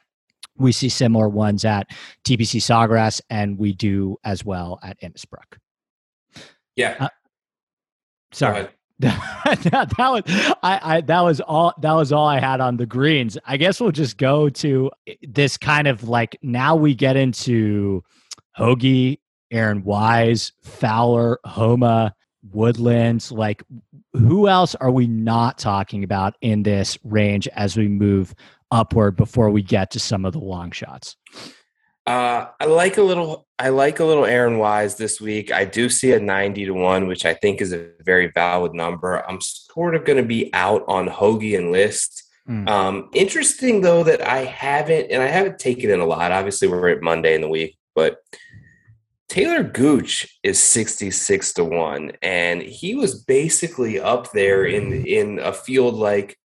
We see similar ones at TPC Sawgrass, and we do as well at Innisbrook. Yeah. Uh, sorry. <laughs> that, that was I, I that was all that was all I had on the greens. I guess we'll just go to this kind of like now we get into Hoge Aaron Wise, Fowler, Homa, Woodlands. Like, who else are we not talking about in this range as we move upward before we get to some of the long shots? Uh, I like a little. I like a little Aaron Wise this week. I do see a ninety to one, which I think is a very valid number. I'm sort of going to be out on Hoge and List. Mm. Um, interesting though that I haven't, and I haven't taken in a lot. Obviously, we're at Monday in the week, but Talor Gooch is 66 to 1 and he was basically up there in in a field like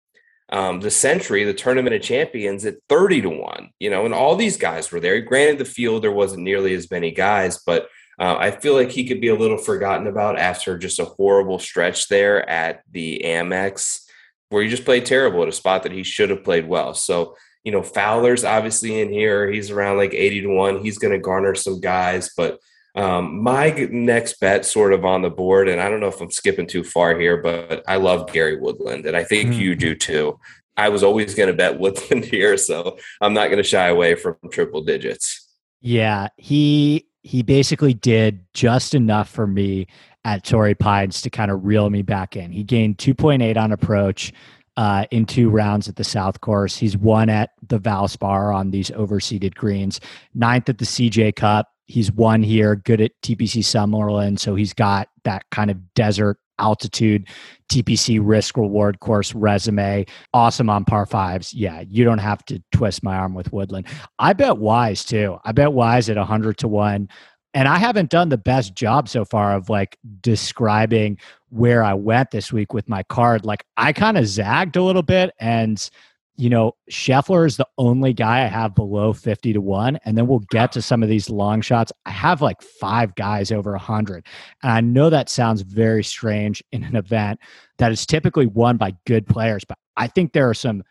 um, the Sentry, the Tournament of Champions at 30 to 1, you know, and all these guys were there. Granted the field there wasn't nearly as many guys, but uh, I feel like he could be a little forgotten about after just a horrible stretch there at the Amex where he just played terrible at a spot that he should have played well. So, you know, Fowler's obviously in here. He's around like 80 to 1. He's going to garner some guys, but um, my next bet, sort of on the board, and I don't know if I'm skipping too far here, but I love Gary Woodland, and I think mm-hmm. you do too. I was always going to bet Woodland <laughs> here, so I'm not going to shy away from triple digits. Yeah, he he basically did just enough for me at Torrey Pines to kind of reel me back in. He gained 2.8 on approach uh, in two rounds at the South Course. He's won at the Valspar on these overseeded greens, ninth at the CJ Cup, he's won here, good at TPC Summerlin, so he's got that kind of desert altitude TPC risk reward course resume. Awesome on par fives. Yeah, you don't have to twist my arm with Woodland. I bet Wise too. I bet Wise at 100 to 1. And I haven't done the best job so far of like describing where I went this week with my card. Like I kind of zagged a little bit and you know, Scheffler is the only guy I have below 50 to 1. And then we'll get to some of these long shots. I have like five guys over 100. And I know that sounds very strange in an event that is typically won by good players, but I think there are some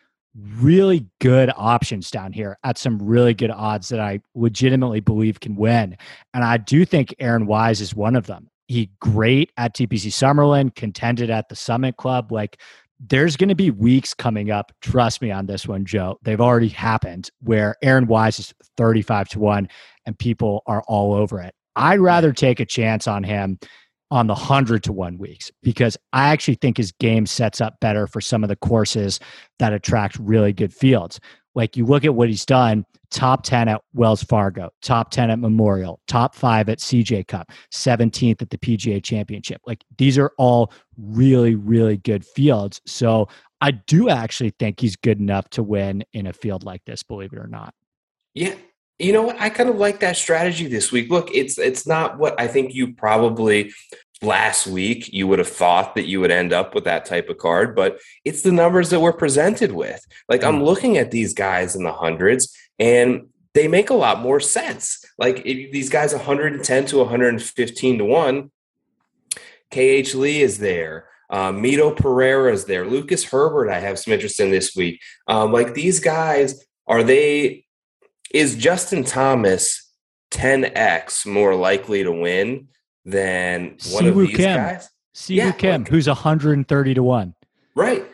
really good options down here at some really good odds that I legitimately believe can win. And I do think Aaron Wise is one of them. He great at TPC Summerlin, contended at the Summit Club. Like there's going to be weeks coming up. Trust me on this one, Joe. They've already happened where Aaron Wise is 35 to 1 and people are all over it. I'd rather take a chance on him on the 100 to 1 weeks because I actually think his game sets up better for some of the courses that attract really good fields. Like you look at what he's done top 10 at Wells Fargo, top 10 at Memorial, top five at CJ Cup, 17th at the PGA Championship. Like these are all really, really good fields. So I do actually think he's good enough to win in a field like this, believe it or not. Yeah. You know what? I kind of like that strategy this week. Look, it's it's not what I think you probably last week you would have thought that you would end up with that type of card, but it's the numbers that we're presented with. Like I'm mm. looking at these guys in the hundreds and they make a lot more sense. Like these guys 110 to 115 to 1. KH Lee is there. Uh, Mito Pereira is there. Lucas Herbert, I have some interest in this week. Um, like these guys, are they, is Justin Thomas 10x more likely to win than one Siwoo of these Kim. guys? Siwoo yeah, Kim, like, who's 130 to 1. Right.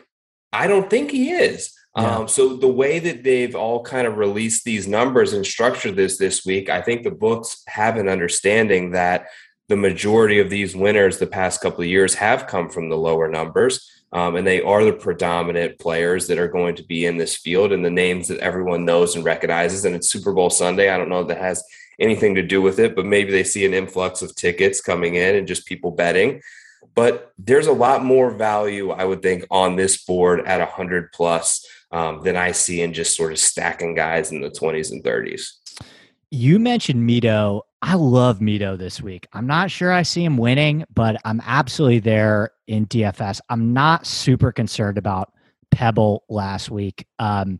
I don't think he is. Yeah. Um, so the way that they've all kind of released these numbers and structured this this week, I think the books have an understanding that the majority of these winners the past couple of years have come from the lower numbers. Um, and they are the predominant players that are going to be in this field and the names that everyone knows and recognizes. And it's Super Bowl Sunday. I don't know if that has anything to do with it, but maybe they see an influx of tickets coming in and just people betting. But there's a lot more value, I would think, on this board at 100 plus um, than I see in just sort of stacking guys in the 20s and 30s. You mentioned Mito. I love Mito this week. I'm not sure I see him winning, but I'm absolutely there in DFS. I'm not super concerned about Pebble last week. Um,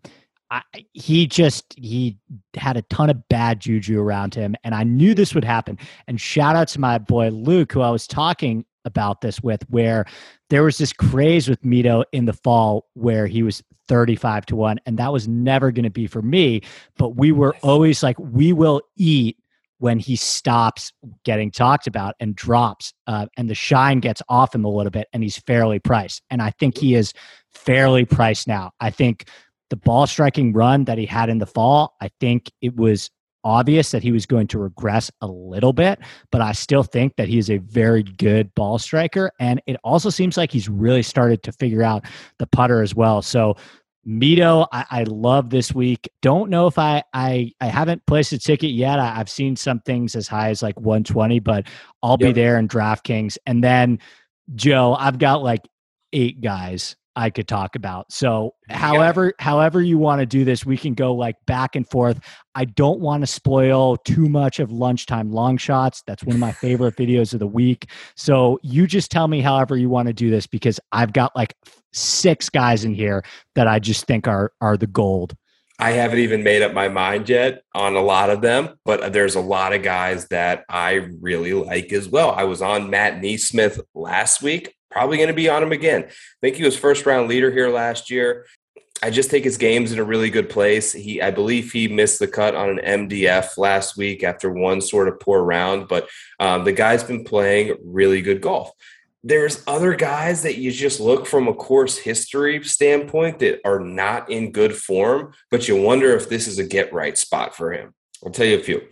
I, he just he had a ton of bad juju around him, and I knew this would happen. And shout out to my boy Luke, who I was talking about this with, where there was this craze with Mito in the fall where he was 35 to 1 and that was never going to be for me but we were always like we will eat when he stops getting talked about and drops uh, and the shine gets off him a little bit and he's fairly priced and i think he is fairly priced now i think the ball striking run that he had in the fall i think it was obvious that he was going to regress a little bit, but I still think that he is a very good ball striker. And it also seems like he's really started to figure out the putter as well. So Mito, I, I, love this week. Don't know if I I, I haven't placed a ticket yet. I, have seen some things as high as like 120, but I'll yep. be there in DraftKings. And then Joe, I've got like eight guys I could talk about. So however yeah. however you want to do this, we can go like back and forth. I don't want to spoil too much of lunchtime long shots. That's one of my <laughs> favorite videos of the week. So you just tell me however you want to do this because I've got like six guys in here that I just think are are the gold. I haven't even made up my mind yet on a lot of them, but there's a lot of guys that I really like as well. I was on Matt NeSmith last week probably going to be on him again. I think he was first round leader here last year. I just think his game's in a really good place. He, I believe, he missed the cut on an MDF last week after one sort of poor round, but um, the guy's been playing really good golf. There's other guys that you just look from a course history standpoint that are not in good form, but you wonder if this is a get right spot for him. I'll tell you a few.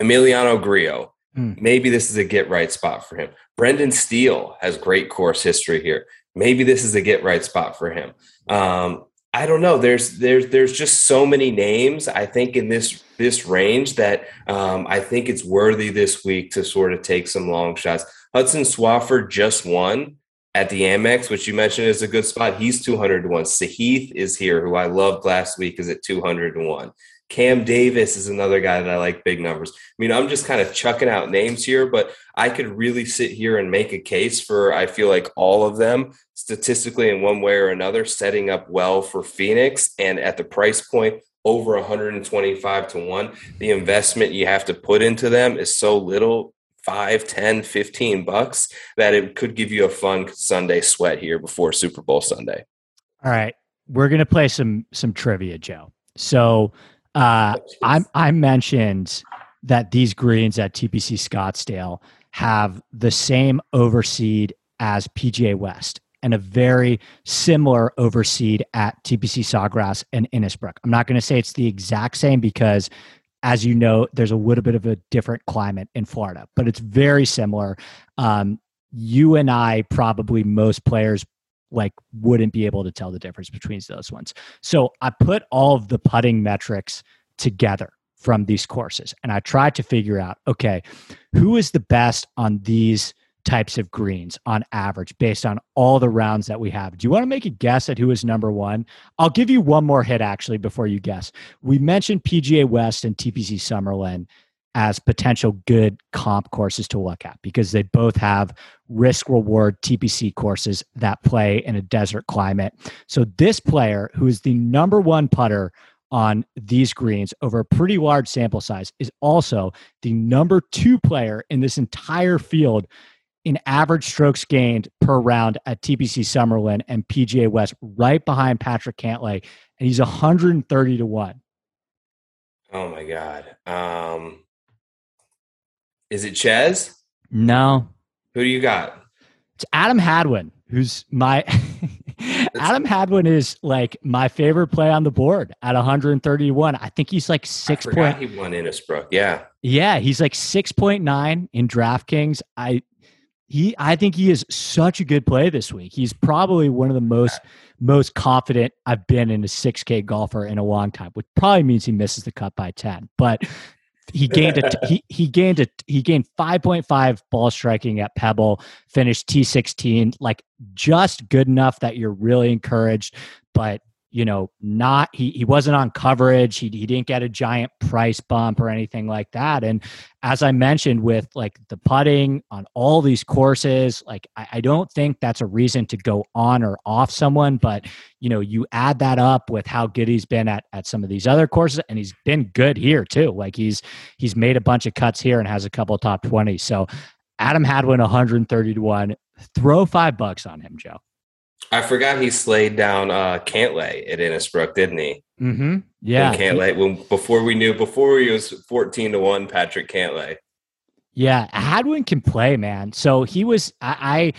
Emiliano Grillo, Hmm. Maybe this is a get right spot for him. Brendan Steele has great course history here. Maybe this is a get right spot for him. Um, I don't know. There's there's there's just so many names. I think in this this range that um, I think it's worthy this week to sort of take some long shots. Hudson Swafford just won at the Amex, which you mentioned is a good spot. He's 200 to 1. Sahith is here, who I loved last week, is at 200 to 1. Cam Davis is another guy that I like big numbers. I mean, I'm just kind of chucking out names here, but I could really sit here and make a case for, I feel like all of them statistically in one way or another, setting up well for Phoenix. And at the price point, over 125 to 1, the investment you have to put into them is so little 5, 10, 15 bucks that it could give you a fun Sunday sweat here before Super Bowl Sunday. All right. We're going to play some some trivia, Joe. So uh, I, I mentioned that these greens at TPC Scottsdale have the same overseed as PGA West and a very similar overseed at TPC Sawgrass and Innisbrook. I'm not going to say it's the exact same because as you know, there's a little bit of a different climate in Florida, but it's very similar. Um, you and I probably most players like wouldn't be able to tell the difference between those ones. So I put all of the putting metrics together from these courses and I tried to figure out okay, who is the best on these types of greens on average based on all the rounds that we have. Do you want to make a guess at who is number one? I'll give you one more hit actually before you guess. We mentioned PGA West and TPC Summerlin as potential good comp courses to look at because they both have risk reward TPC courses that play in a desert climate. So, this player, who is the number one putter on these greens over a pretty large sample size, is also the number two player in this entire field in average strokes gained per round at TPC Summerlin and PGA West, right behind Patrick Cantlay, and he's 130 to one. Oh my god. Um, is it Chez? No. Who do you got? It's Adam Hadwin, who's my <laughs> Adam Hadwin is like my favorite play on the board at 131. I think he's like six point. He won Innisbrook. Yeah. Yeah, he's like 6.9 in DraftKings. I he I think he is such a good play this week. He's probably one of the most most confident I've been in a 6K golfer in a long time, which probably means he misses the cut by 10. But he gained a he he gained a he gained 5.5 ball striking at Pebble, finished T16, like just good enough that you're really encouraged, but you know, not he he wasn't on coverage. He he didn't get a giant price bump or anything like that. And as I mentioned, with like the putting on all these courses, like I, I don't think that's a reason to go on or off someone. But you know, you add that up with how good he's been at at some of these other courses, and he's been good here too. Like he's he's made a bunch of cuts here and has a couple top twenty. So Adam Hadwin 130 to one. Throw five bucks on him, Joe. I forgot he slayed down uh Cantlay at Innisbrook, didn't he? Mm-hmm. Yeah. When Cantlay when before we knew before he was 14 to 1, Patrick Cantlay. Yeah, Hadwin can play, man. So he was I, I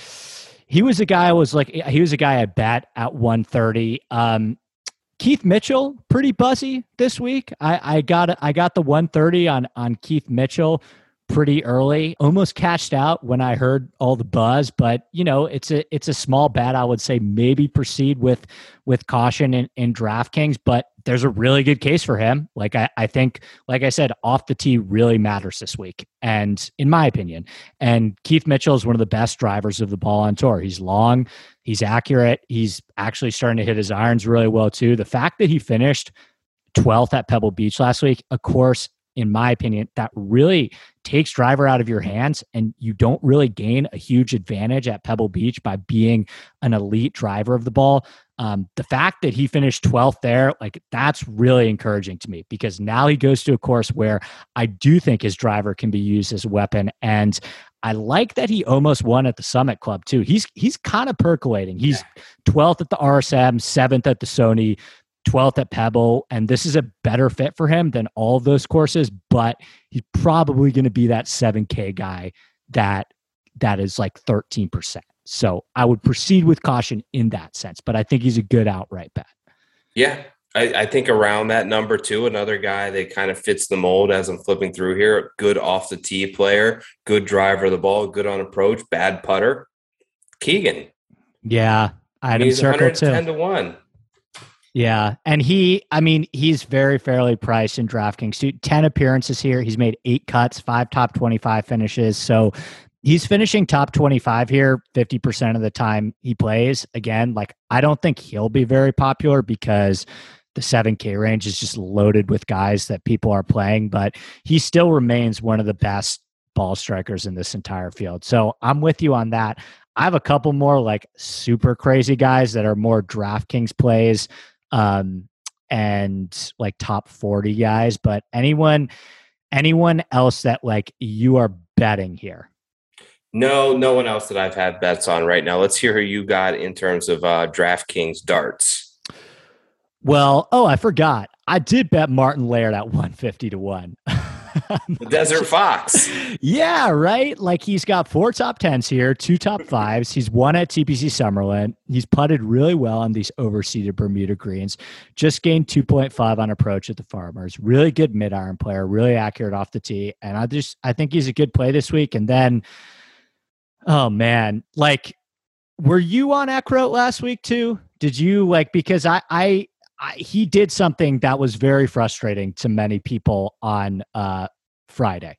he was a guy I was like he was a guy I bet at 130. Um Keith Mitchell, pretty buzzy this week. I, I got I got the 130 on on Keith Mitchell pretty early. Almost cashed out when I heard all the buzz, but you know, it's a it's a small bet. I would say maybe proceed with with caution in, in DraftKings, but there's a really good case for him. Like I, I think, like I said, off the tee really matters this week. And in my opinion, and Keith Mitchell is one of the best drivers of the ball on tour. He's long, he's accurate, he's actually starting to hit his irons really well too. The fact that he finished 12th at Pebble Beach last week, of course, in my opinion, that really takes driver out of your hands and you don't really gain a huge advantage at Pebble Beach by being an elite driver of the ball. Um, the fact that he finished 12th there, like that's really encouraging to me because now he goes to a course where I do think his driver can be used as a weapon. And I like that he almost won at the Summit Club too. He's he's kind of percolating. He's 12th at the RSM, 7th at the Sony, 12th at Pebble, and this is a better fit for him than all of those courses, but he's probably going to be that 7K guy that that is like 13%. So I would proceed with caution in that sense, but I think he's a good outright bet. Yeah. I, I think around that number two, another guy that kind of fits the mold as I'm flipping through here. Good off the tee player, good driver of the ball, good on approach, bad putter. Keegan. Yeah. I had him circled too. 10 to 1. Yeah, and he, I mean, he's very fairly priced in DraftKings. Ten appearances here. He's made eight cuts, five top twenty-five finishes. So he's finishing top twenty-five here fifty percent of the time he plays. Again, like I don't think he'll be very popular because the 7K range is just loaded with guys that people are playing, but he still remains one of the best ball strikers in this entire field. So I'm with you on that. I have a couple more like super crazy guys that are more DraftKings plays um, and like top 40 guys, but anyone anyone else that like you are betting here? No, no one else that I've had bets on right now. Let's hear who you got in terms of uh, DraftKings darts. Well, oh, I forgot. I did bet Martin Laird at 150 to 1. <laughs> <laughs> the Desert Fox. Yeah, right. Like he's got four top tens here, two top fives. He's won at TPC Summerlin. He's putted really well on these overseeded Bermuda greens. Just gained 2.5 on approach at the Farmers. Really good mid iron player, really accurate off the tee. And I just I think he's a good play this week. And then, oh man, like, were you on Eckroat last week too? Did you like because I I I, he did something that was very frustrating to many people on uh, Friday.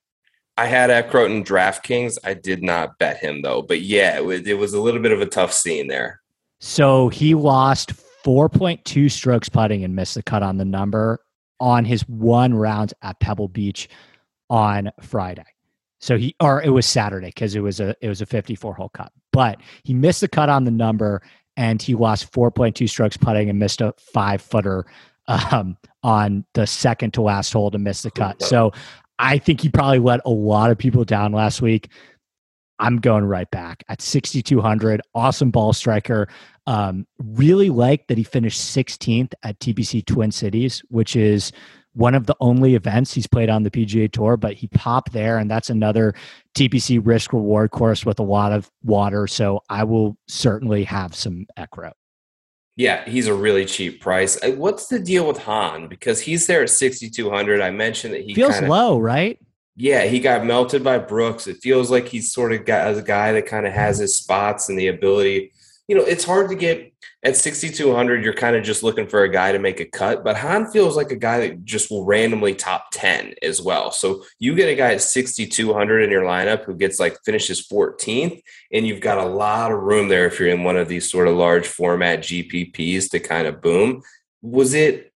I had Eckroat in DraftKings. I did not bet him though, but yeah, it was, it was a little bit of a tough scene there. So he lost 4.2 strokes putting and missed the cut on the number on his one round at Pebble Beach on Friday. So he or it was Saturday because it was a it was a 54 hole cut. But he missed the cut on the number and he lost 4.2 strokes putting and missed a five footer um, on the second to last hole to miss the cut. So I think he probably let a lot of people down last week. I'm going right back at 6,200. Awesome ball striker. Um, really like that he finished 16th at TPC Twin Cities, which is one of the only events he's played on the PGA Tour, but he popped there, and that's another TPC risk reward course with a lot of water. So I will certainly have some Eckroat. Yeah, he's a really cheap price. Uh, what's the deal with Hahn? Because he's there at 6,200. I mentioned that he feels kinda, low, right? Yeah, he got melted by Brooks. It feels like he's sort of got as a guy that kind of has his spots and the ability. You know, it's hard to get at 6200 you're kind of just looking for a guy to make a cut but Hahn feels like a guy that just will randomly top 10 as well. So you get a guy at 6200 in your lineup who gets like finishes 14th and you've got a lot of room there if you're in one of these sort of large format gpps to kind of boom. Was it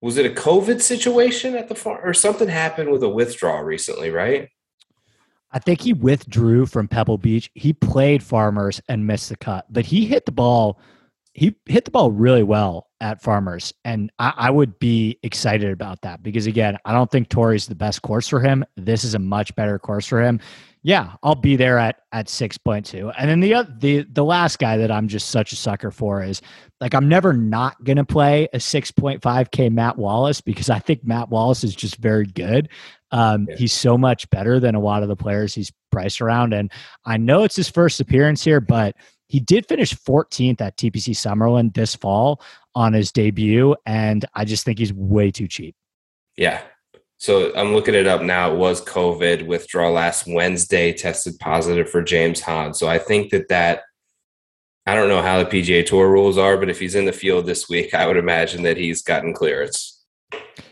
was it a covid situation at the farm or something happened with a withdrawal recently right I think he withdrew from Pebble Beach. He played Farmers and missed the cut, but he hit the ball he hit the ball really well at Farmers, and I, I, would be excited about that because again, I don't think Torrey's the best course for him. This is a much better course for him. Yeah, I'll be there at at six point two, and then the the the last guy that I'm just such a sucker for is like I'm never not gonna play a six point five k Matt Wallace because I think Matt Wallace is just very good. Um, yeah. He's so much better than a lot of the players he's priced around, and I know it's his first appearance here, but he did finish 14th at TPC Summerlin this fall on his debut, and I just think he's way too cheap. Yeah. So I'm looking it up now. It was COVID withdrawal last Wednesday, tested positive for James Hahn. So I think that that I don't know how the PGA Tour rules are, but if he's in the field this week, I would imagine that he's gotten clearance.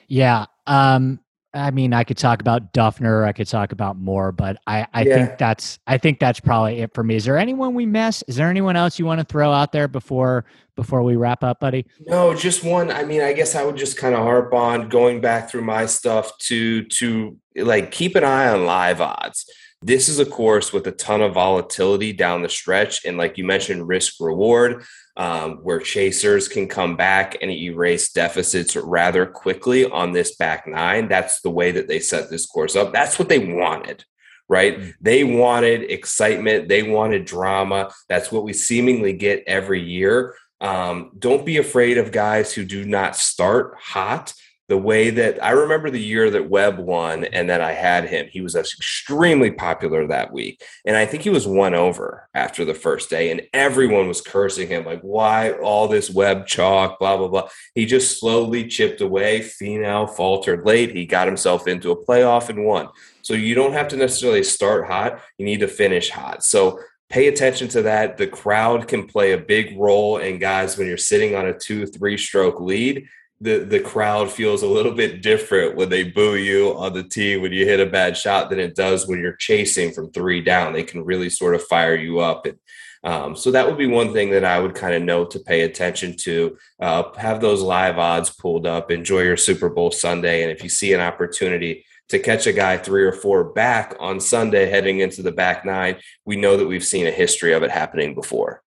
Yeah. Um, I mean, I could talk about Dufner, I could talk about more, but I, I yeah. think that's I think that's probably it for me. Is there anyone we miss? Is there anyone else you want to throw out there before before we wrap up, buddy? No, just one. I mean, I guess I would just kind of harp on going back through my stuff to to like keep an eye on live odds. This is a course with a ton of volatility down the stretch, and like you mentioned, risk reward um, where chasers can come back and erase deficits rather quickly on this back nine. That's the way that they set this course up. That's what they wanted, right? Mm-hmm. They wanted excitement, they wanted drama. That's what we seemingly get every year. Um, don't be afraid of guys who do not start hot the way that I remember the year that Webb won and then I had him. He was extremely popular that week. And I think he was won over after the first day. And everyone was cursing him, like, why all this Webb chalk, blah, blah, blah. He just slowly chipped away. Finau faltered late. He got himself into a playoff and won. So you don't have to necessarily start hot, you need to finish hot. So pay attention to that. The crowd can play a big role And guys when you're sitting on a two, three stroke lead the the crowd feels a little bit different when they boo you on the tee when you hit a bad shot than it does when you're chasing from three down. They can really sort of fire you up and. Um, so that would be one thing that I would kind of note to pay attention to. Uh, have those live odds pulled up. Enjoy your Super Bowl Sunday, and if you see an opportunity to catch a guy three or four back on Sunday heading into the back nine, we know that we've seen a history of it happening before.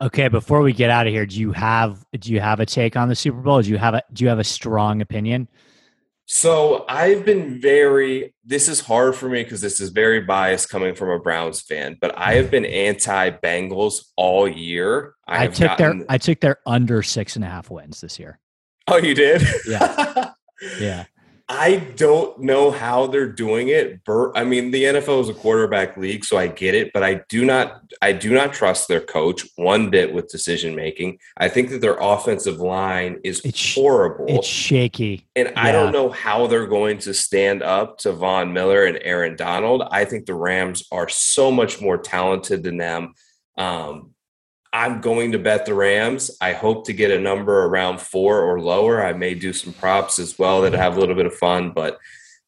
Okay, before we get out of here, do you have do you have a take on the Super Bowl? Do you have a do you have a strong opinion? So I've been very this is hard for me because this is very biased coming from a Browns fan, but I have been anti Bengals all year. I, I took gotten, their I took their under six and a half wins this year. Oh, you did? Yeah. <laughs> yeah. I don't know how they're doing it. Bur- I mean, the NFL is a quarterback league, so I get it, but I do not I do not trust their coach one bit with decision making. I think that their offensive line is It's- horrible. It's shaky. and I don't know how they're going to stand up to Von Miller and Aaron Donald. I think the Rams are so much more talented than them. Um, I'm going to bet the Rams. I hope to get a number around four or lower. I may do some props as well that have a little bit of fun, but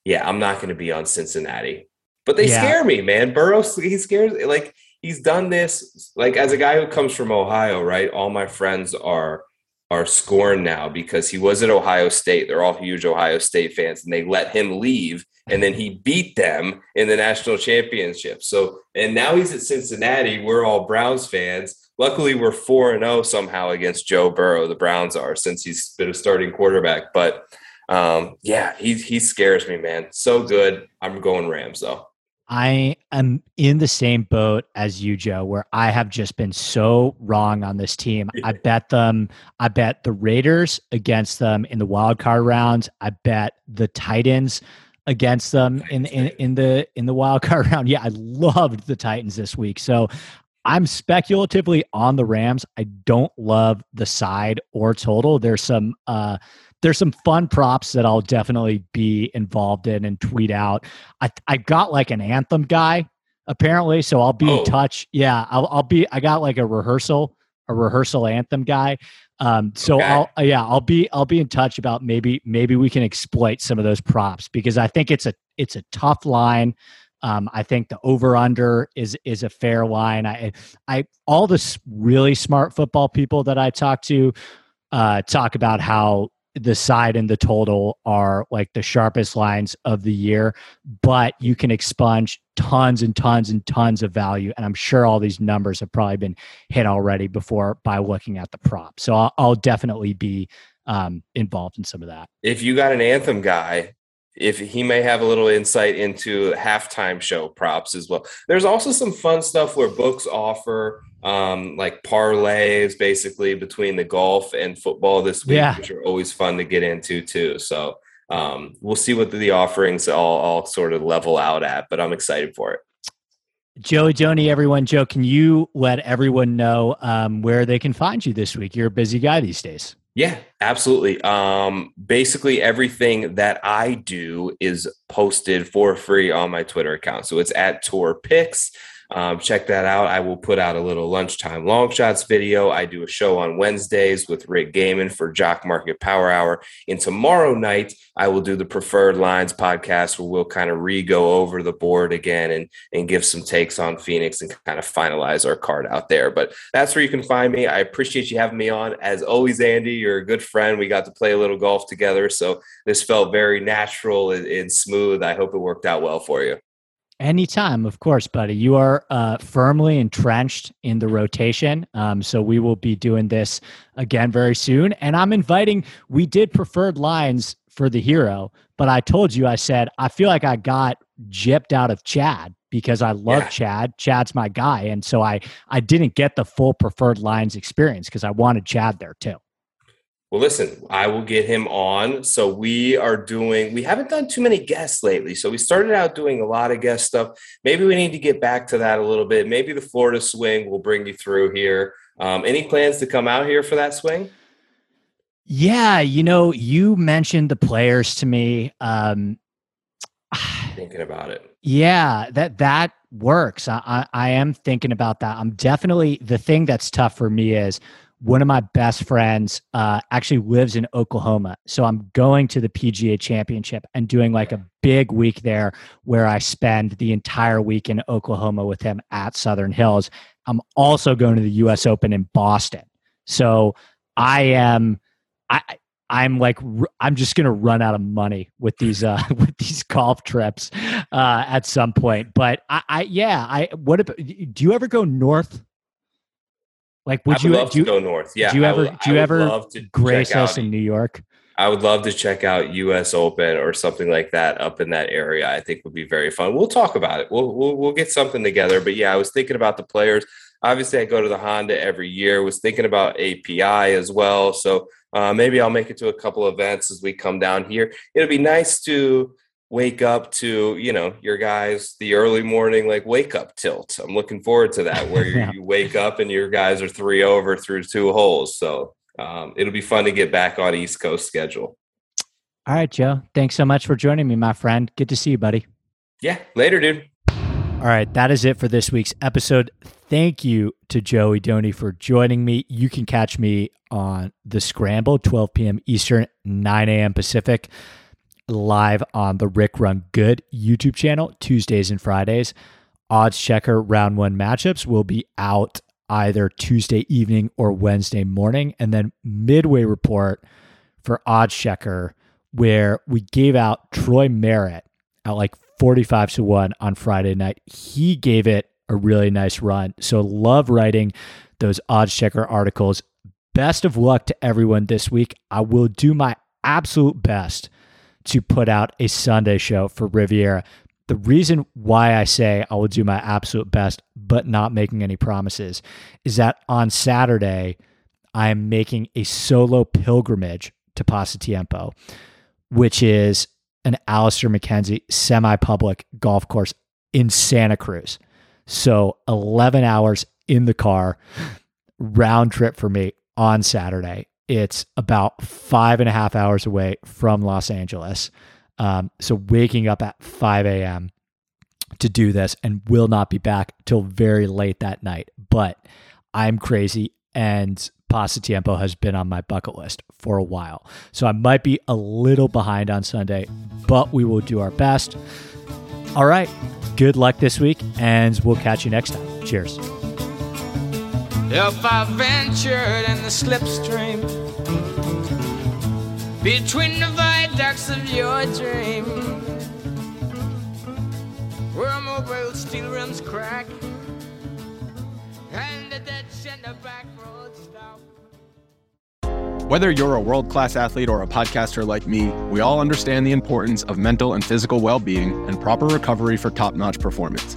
yeah, I'm not going to be on Cincinnati. But they Yeah. scare me, man. Burrow, he scares like he's done this. Like as a guy who comes from Ohio, right? All my friends are are scorned now because he was at Ohio State. They're all huge Ohio State fans, and they let him leave, and then he beat them in the national championship. So, and now he's at Cincinnati. We're all Browns fans. Luckily, we're four and zero somehow against Joe Burrow. The Browns are since he's been a starting quarterback. But um, yeah, he he scares me, man. So good. I'm going Rams though. I am in the same boat as you, Joe, where I have just been so wrong on this team. <laughs> I bet them, I bet the Raiders against them in the wild card rounds. I bet the Titans against them in in, in the in the wild <laughs> card round. Yeah, I loved the Titans this week. So I'm speculatively on the Rams. I don't love the side or total. There's some uh there's some fun props that I'll definitely be involved in and tweet out. I I got like an anthem guy apparently, so I'll be Oh. in touch. Yeah, I'll I'll be I got like a rehearsal a rehearsal anthem guy. Um, so Okay. I'll uh, yeah I'll be I'll be in touch about maybe maybe we can exploit some of those props because I think it's a it's a tough line. Um, I think the over under is is a fair line. I I all the really smart football people that I talk to uh, talk about how the side and the total are like the sharpest lines of the year, but you can expunge tons and tons and tons of value. And I'm sure all these numbers have probably been hit already before by looking at the prop. So I'll, I'll definitely be um, involved in some of that. if you got an anthem guy, if he may have a little insight into halftime show props as well. There's also some fun stuff where books offer um, like parlays basically between the golf and football this week, Yeah. which are always fun to get into too. So um, we'll see what the offerings all, all sort of level out at, but I'm excited for it. Joey Joni, everyone. Joe, can you let everyone know um, where they can find you this week? You're a busy guy these days. Yeah, absolutely. Um, basically, everything that I do is posted for free on my Twitter account. So it's at Tour Picks. Um, check that out. I will put out a little lunchtime long shots video. I do a show on Wednesdays with Rick Gehman for Jock Market Power Hour. And tomorrow night, I will do the Preferred Lines podcast where we'll kind of re go over the board again and, and give some takes on Phoenix and kind of finalize our card out there. But that's where you can find me. I appreciate you having me on. As always, Andy, you're a good friend. We got to play a little golf together. So this felt very natural and, and smooth. I hope it worked out well for you. Anytime, of course, buddy. You are uh, firmly entrenched in the rotation. Um, so we will be doing this again very soon. And I'm inviting, we did preferred lines for the hero, but I told you, I said, I feel like I got gypped out of Chad because I love Yeah. Chad. Chad's my guy. And so I, I didn't get the full preferred lines experience because I wanted Chad there too. Well, listen, I will get him on. So we are doing, we haven't done too many guests lately. So we started out doing a lot of guest stuff. Maybe we need to get back to that a little bit. Maybe the Florida swing will bring you through here. Um, any plans to come out here for that swing? Yeah. You know, you mentioned the players to me. Um, <sighs> Thinking about it. Yeah, that that works. I, I I am thinking about that. I'm definitely the thing that's tough for me is one of my best friends uh, actually lives in Oklahoma, so I'm going to the PGA Championship and doing like a big week there where I spend the entire week in Oklahoma with him at Southern Hills. I'm also going to the U.S. Open in Boston, so I am I. I'm like I'm just gonna run out of money with these uh <laughs> with these golf trips uh at some point. But I, I yeah, I what about do you ever go north? Like would you love do to go north. Yeah. do you ever- would- do you ever love to grace out- us in New York? I would love to check out US Open or something like that up in that area. I think would be very fun. We'll talk about it. We'll we'll, we'll get something together. But yeah, I was thinking about the players. Obviously, I go to the Honda every year. Was thinking about API as well. So Uh, maybe I'll make it to a couple events as we come down here. It'll be nice to wake up to you know your guys the early morning like wake up tilt. I'm looking forward to that where <laughs> yeah. you wake up and your guys are three over through two holes. So um, it'll be fun to get back on east coast schedule. All right joe. Thanks so much for joining me my friend. Good to see you buddy. Yeah later dude. All right that is it for this week's episode. Thank you to joey doney for joining me. You can catch me on the scramble 12 p.m eastern 9 a.m pacific live on the Rick Run Good YouTube channel Tuesdays and Fridays. Odds checker round one matchups will be out either Tuesday evening or Wednesday morning. And then midway report for odds checker, where we gave out Troy Merritt at like 45 to 1 on Friday night. He gave it a really nice run. So love writing those odds checker articles. Best of luck to everyone this week. I will do my absolute best to put out a Sunday show for Riviera. The reason why I say I will do my absolute best, but not making any promises, is that on Saturday, I am making a solo pilgrimage to Pasatiempo, which is an Alister MacKenzie semi public golf course in Santa Cruz. So 11 hours in the car, round trip for me on Saturday. It's about five and a half hours away from Los Angeles. Um, so waking up at 5 a.m. to do this and will not be back till very late that night. But I'm crazy and Pasatiempo has been on my bucket list for a while. So I might be a little behind on Sunday, but we will do our best. All right. Good luck this week, and we'll catch you next time. Cheers. If I ventured in the slipstream between the viaducts of your dream, where mobile steel rims crack and the dead center back road stop. Whether you're a world class athlete or a podcaster like me, we all understand the importance of mental and physical well being and proper recovery for top notch performance.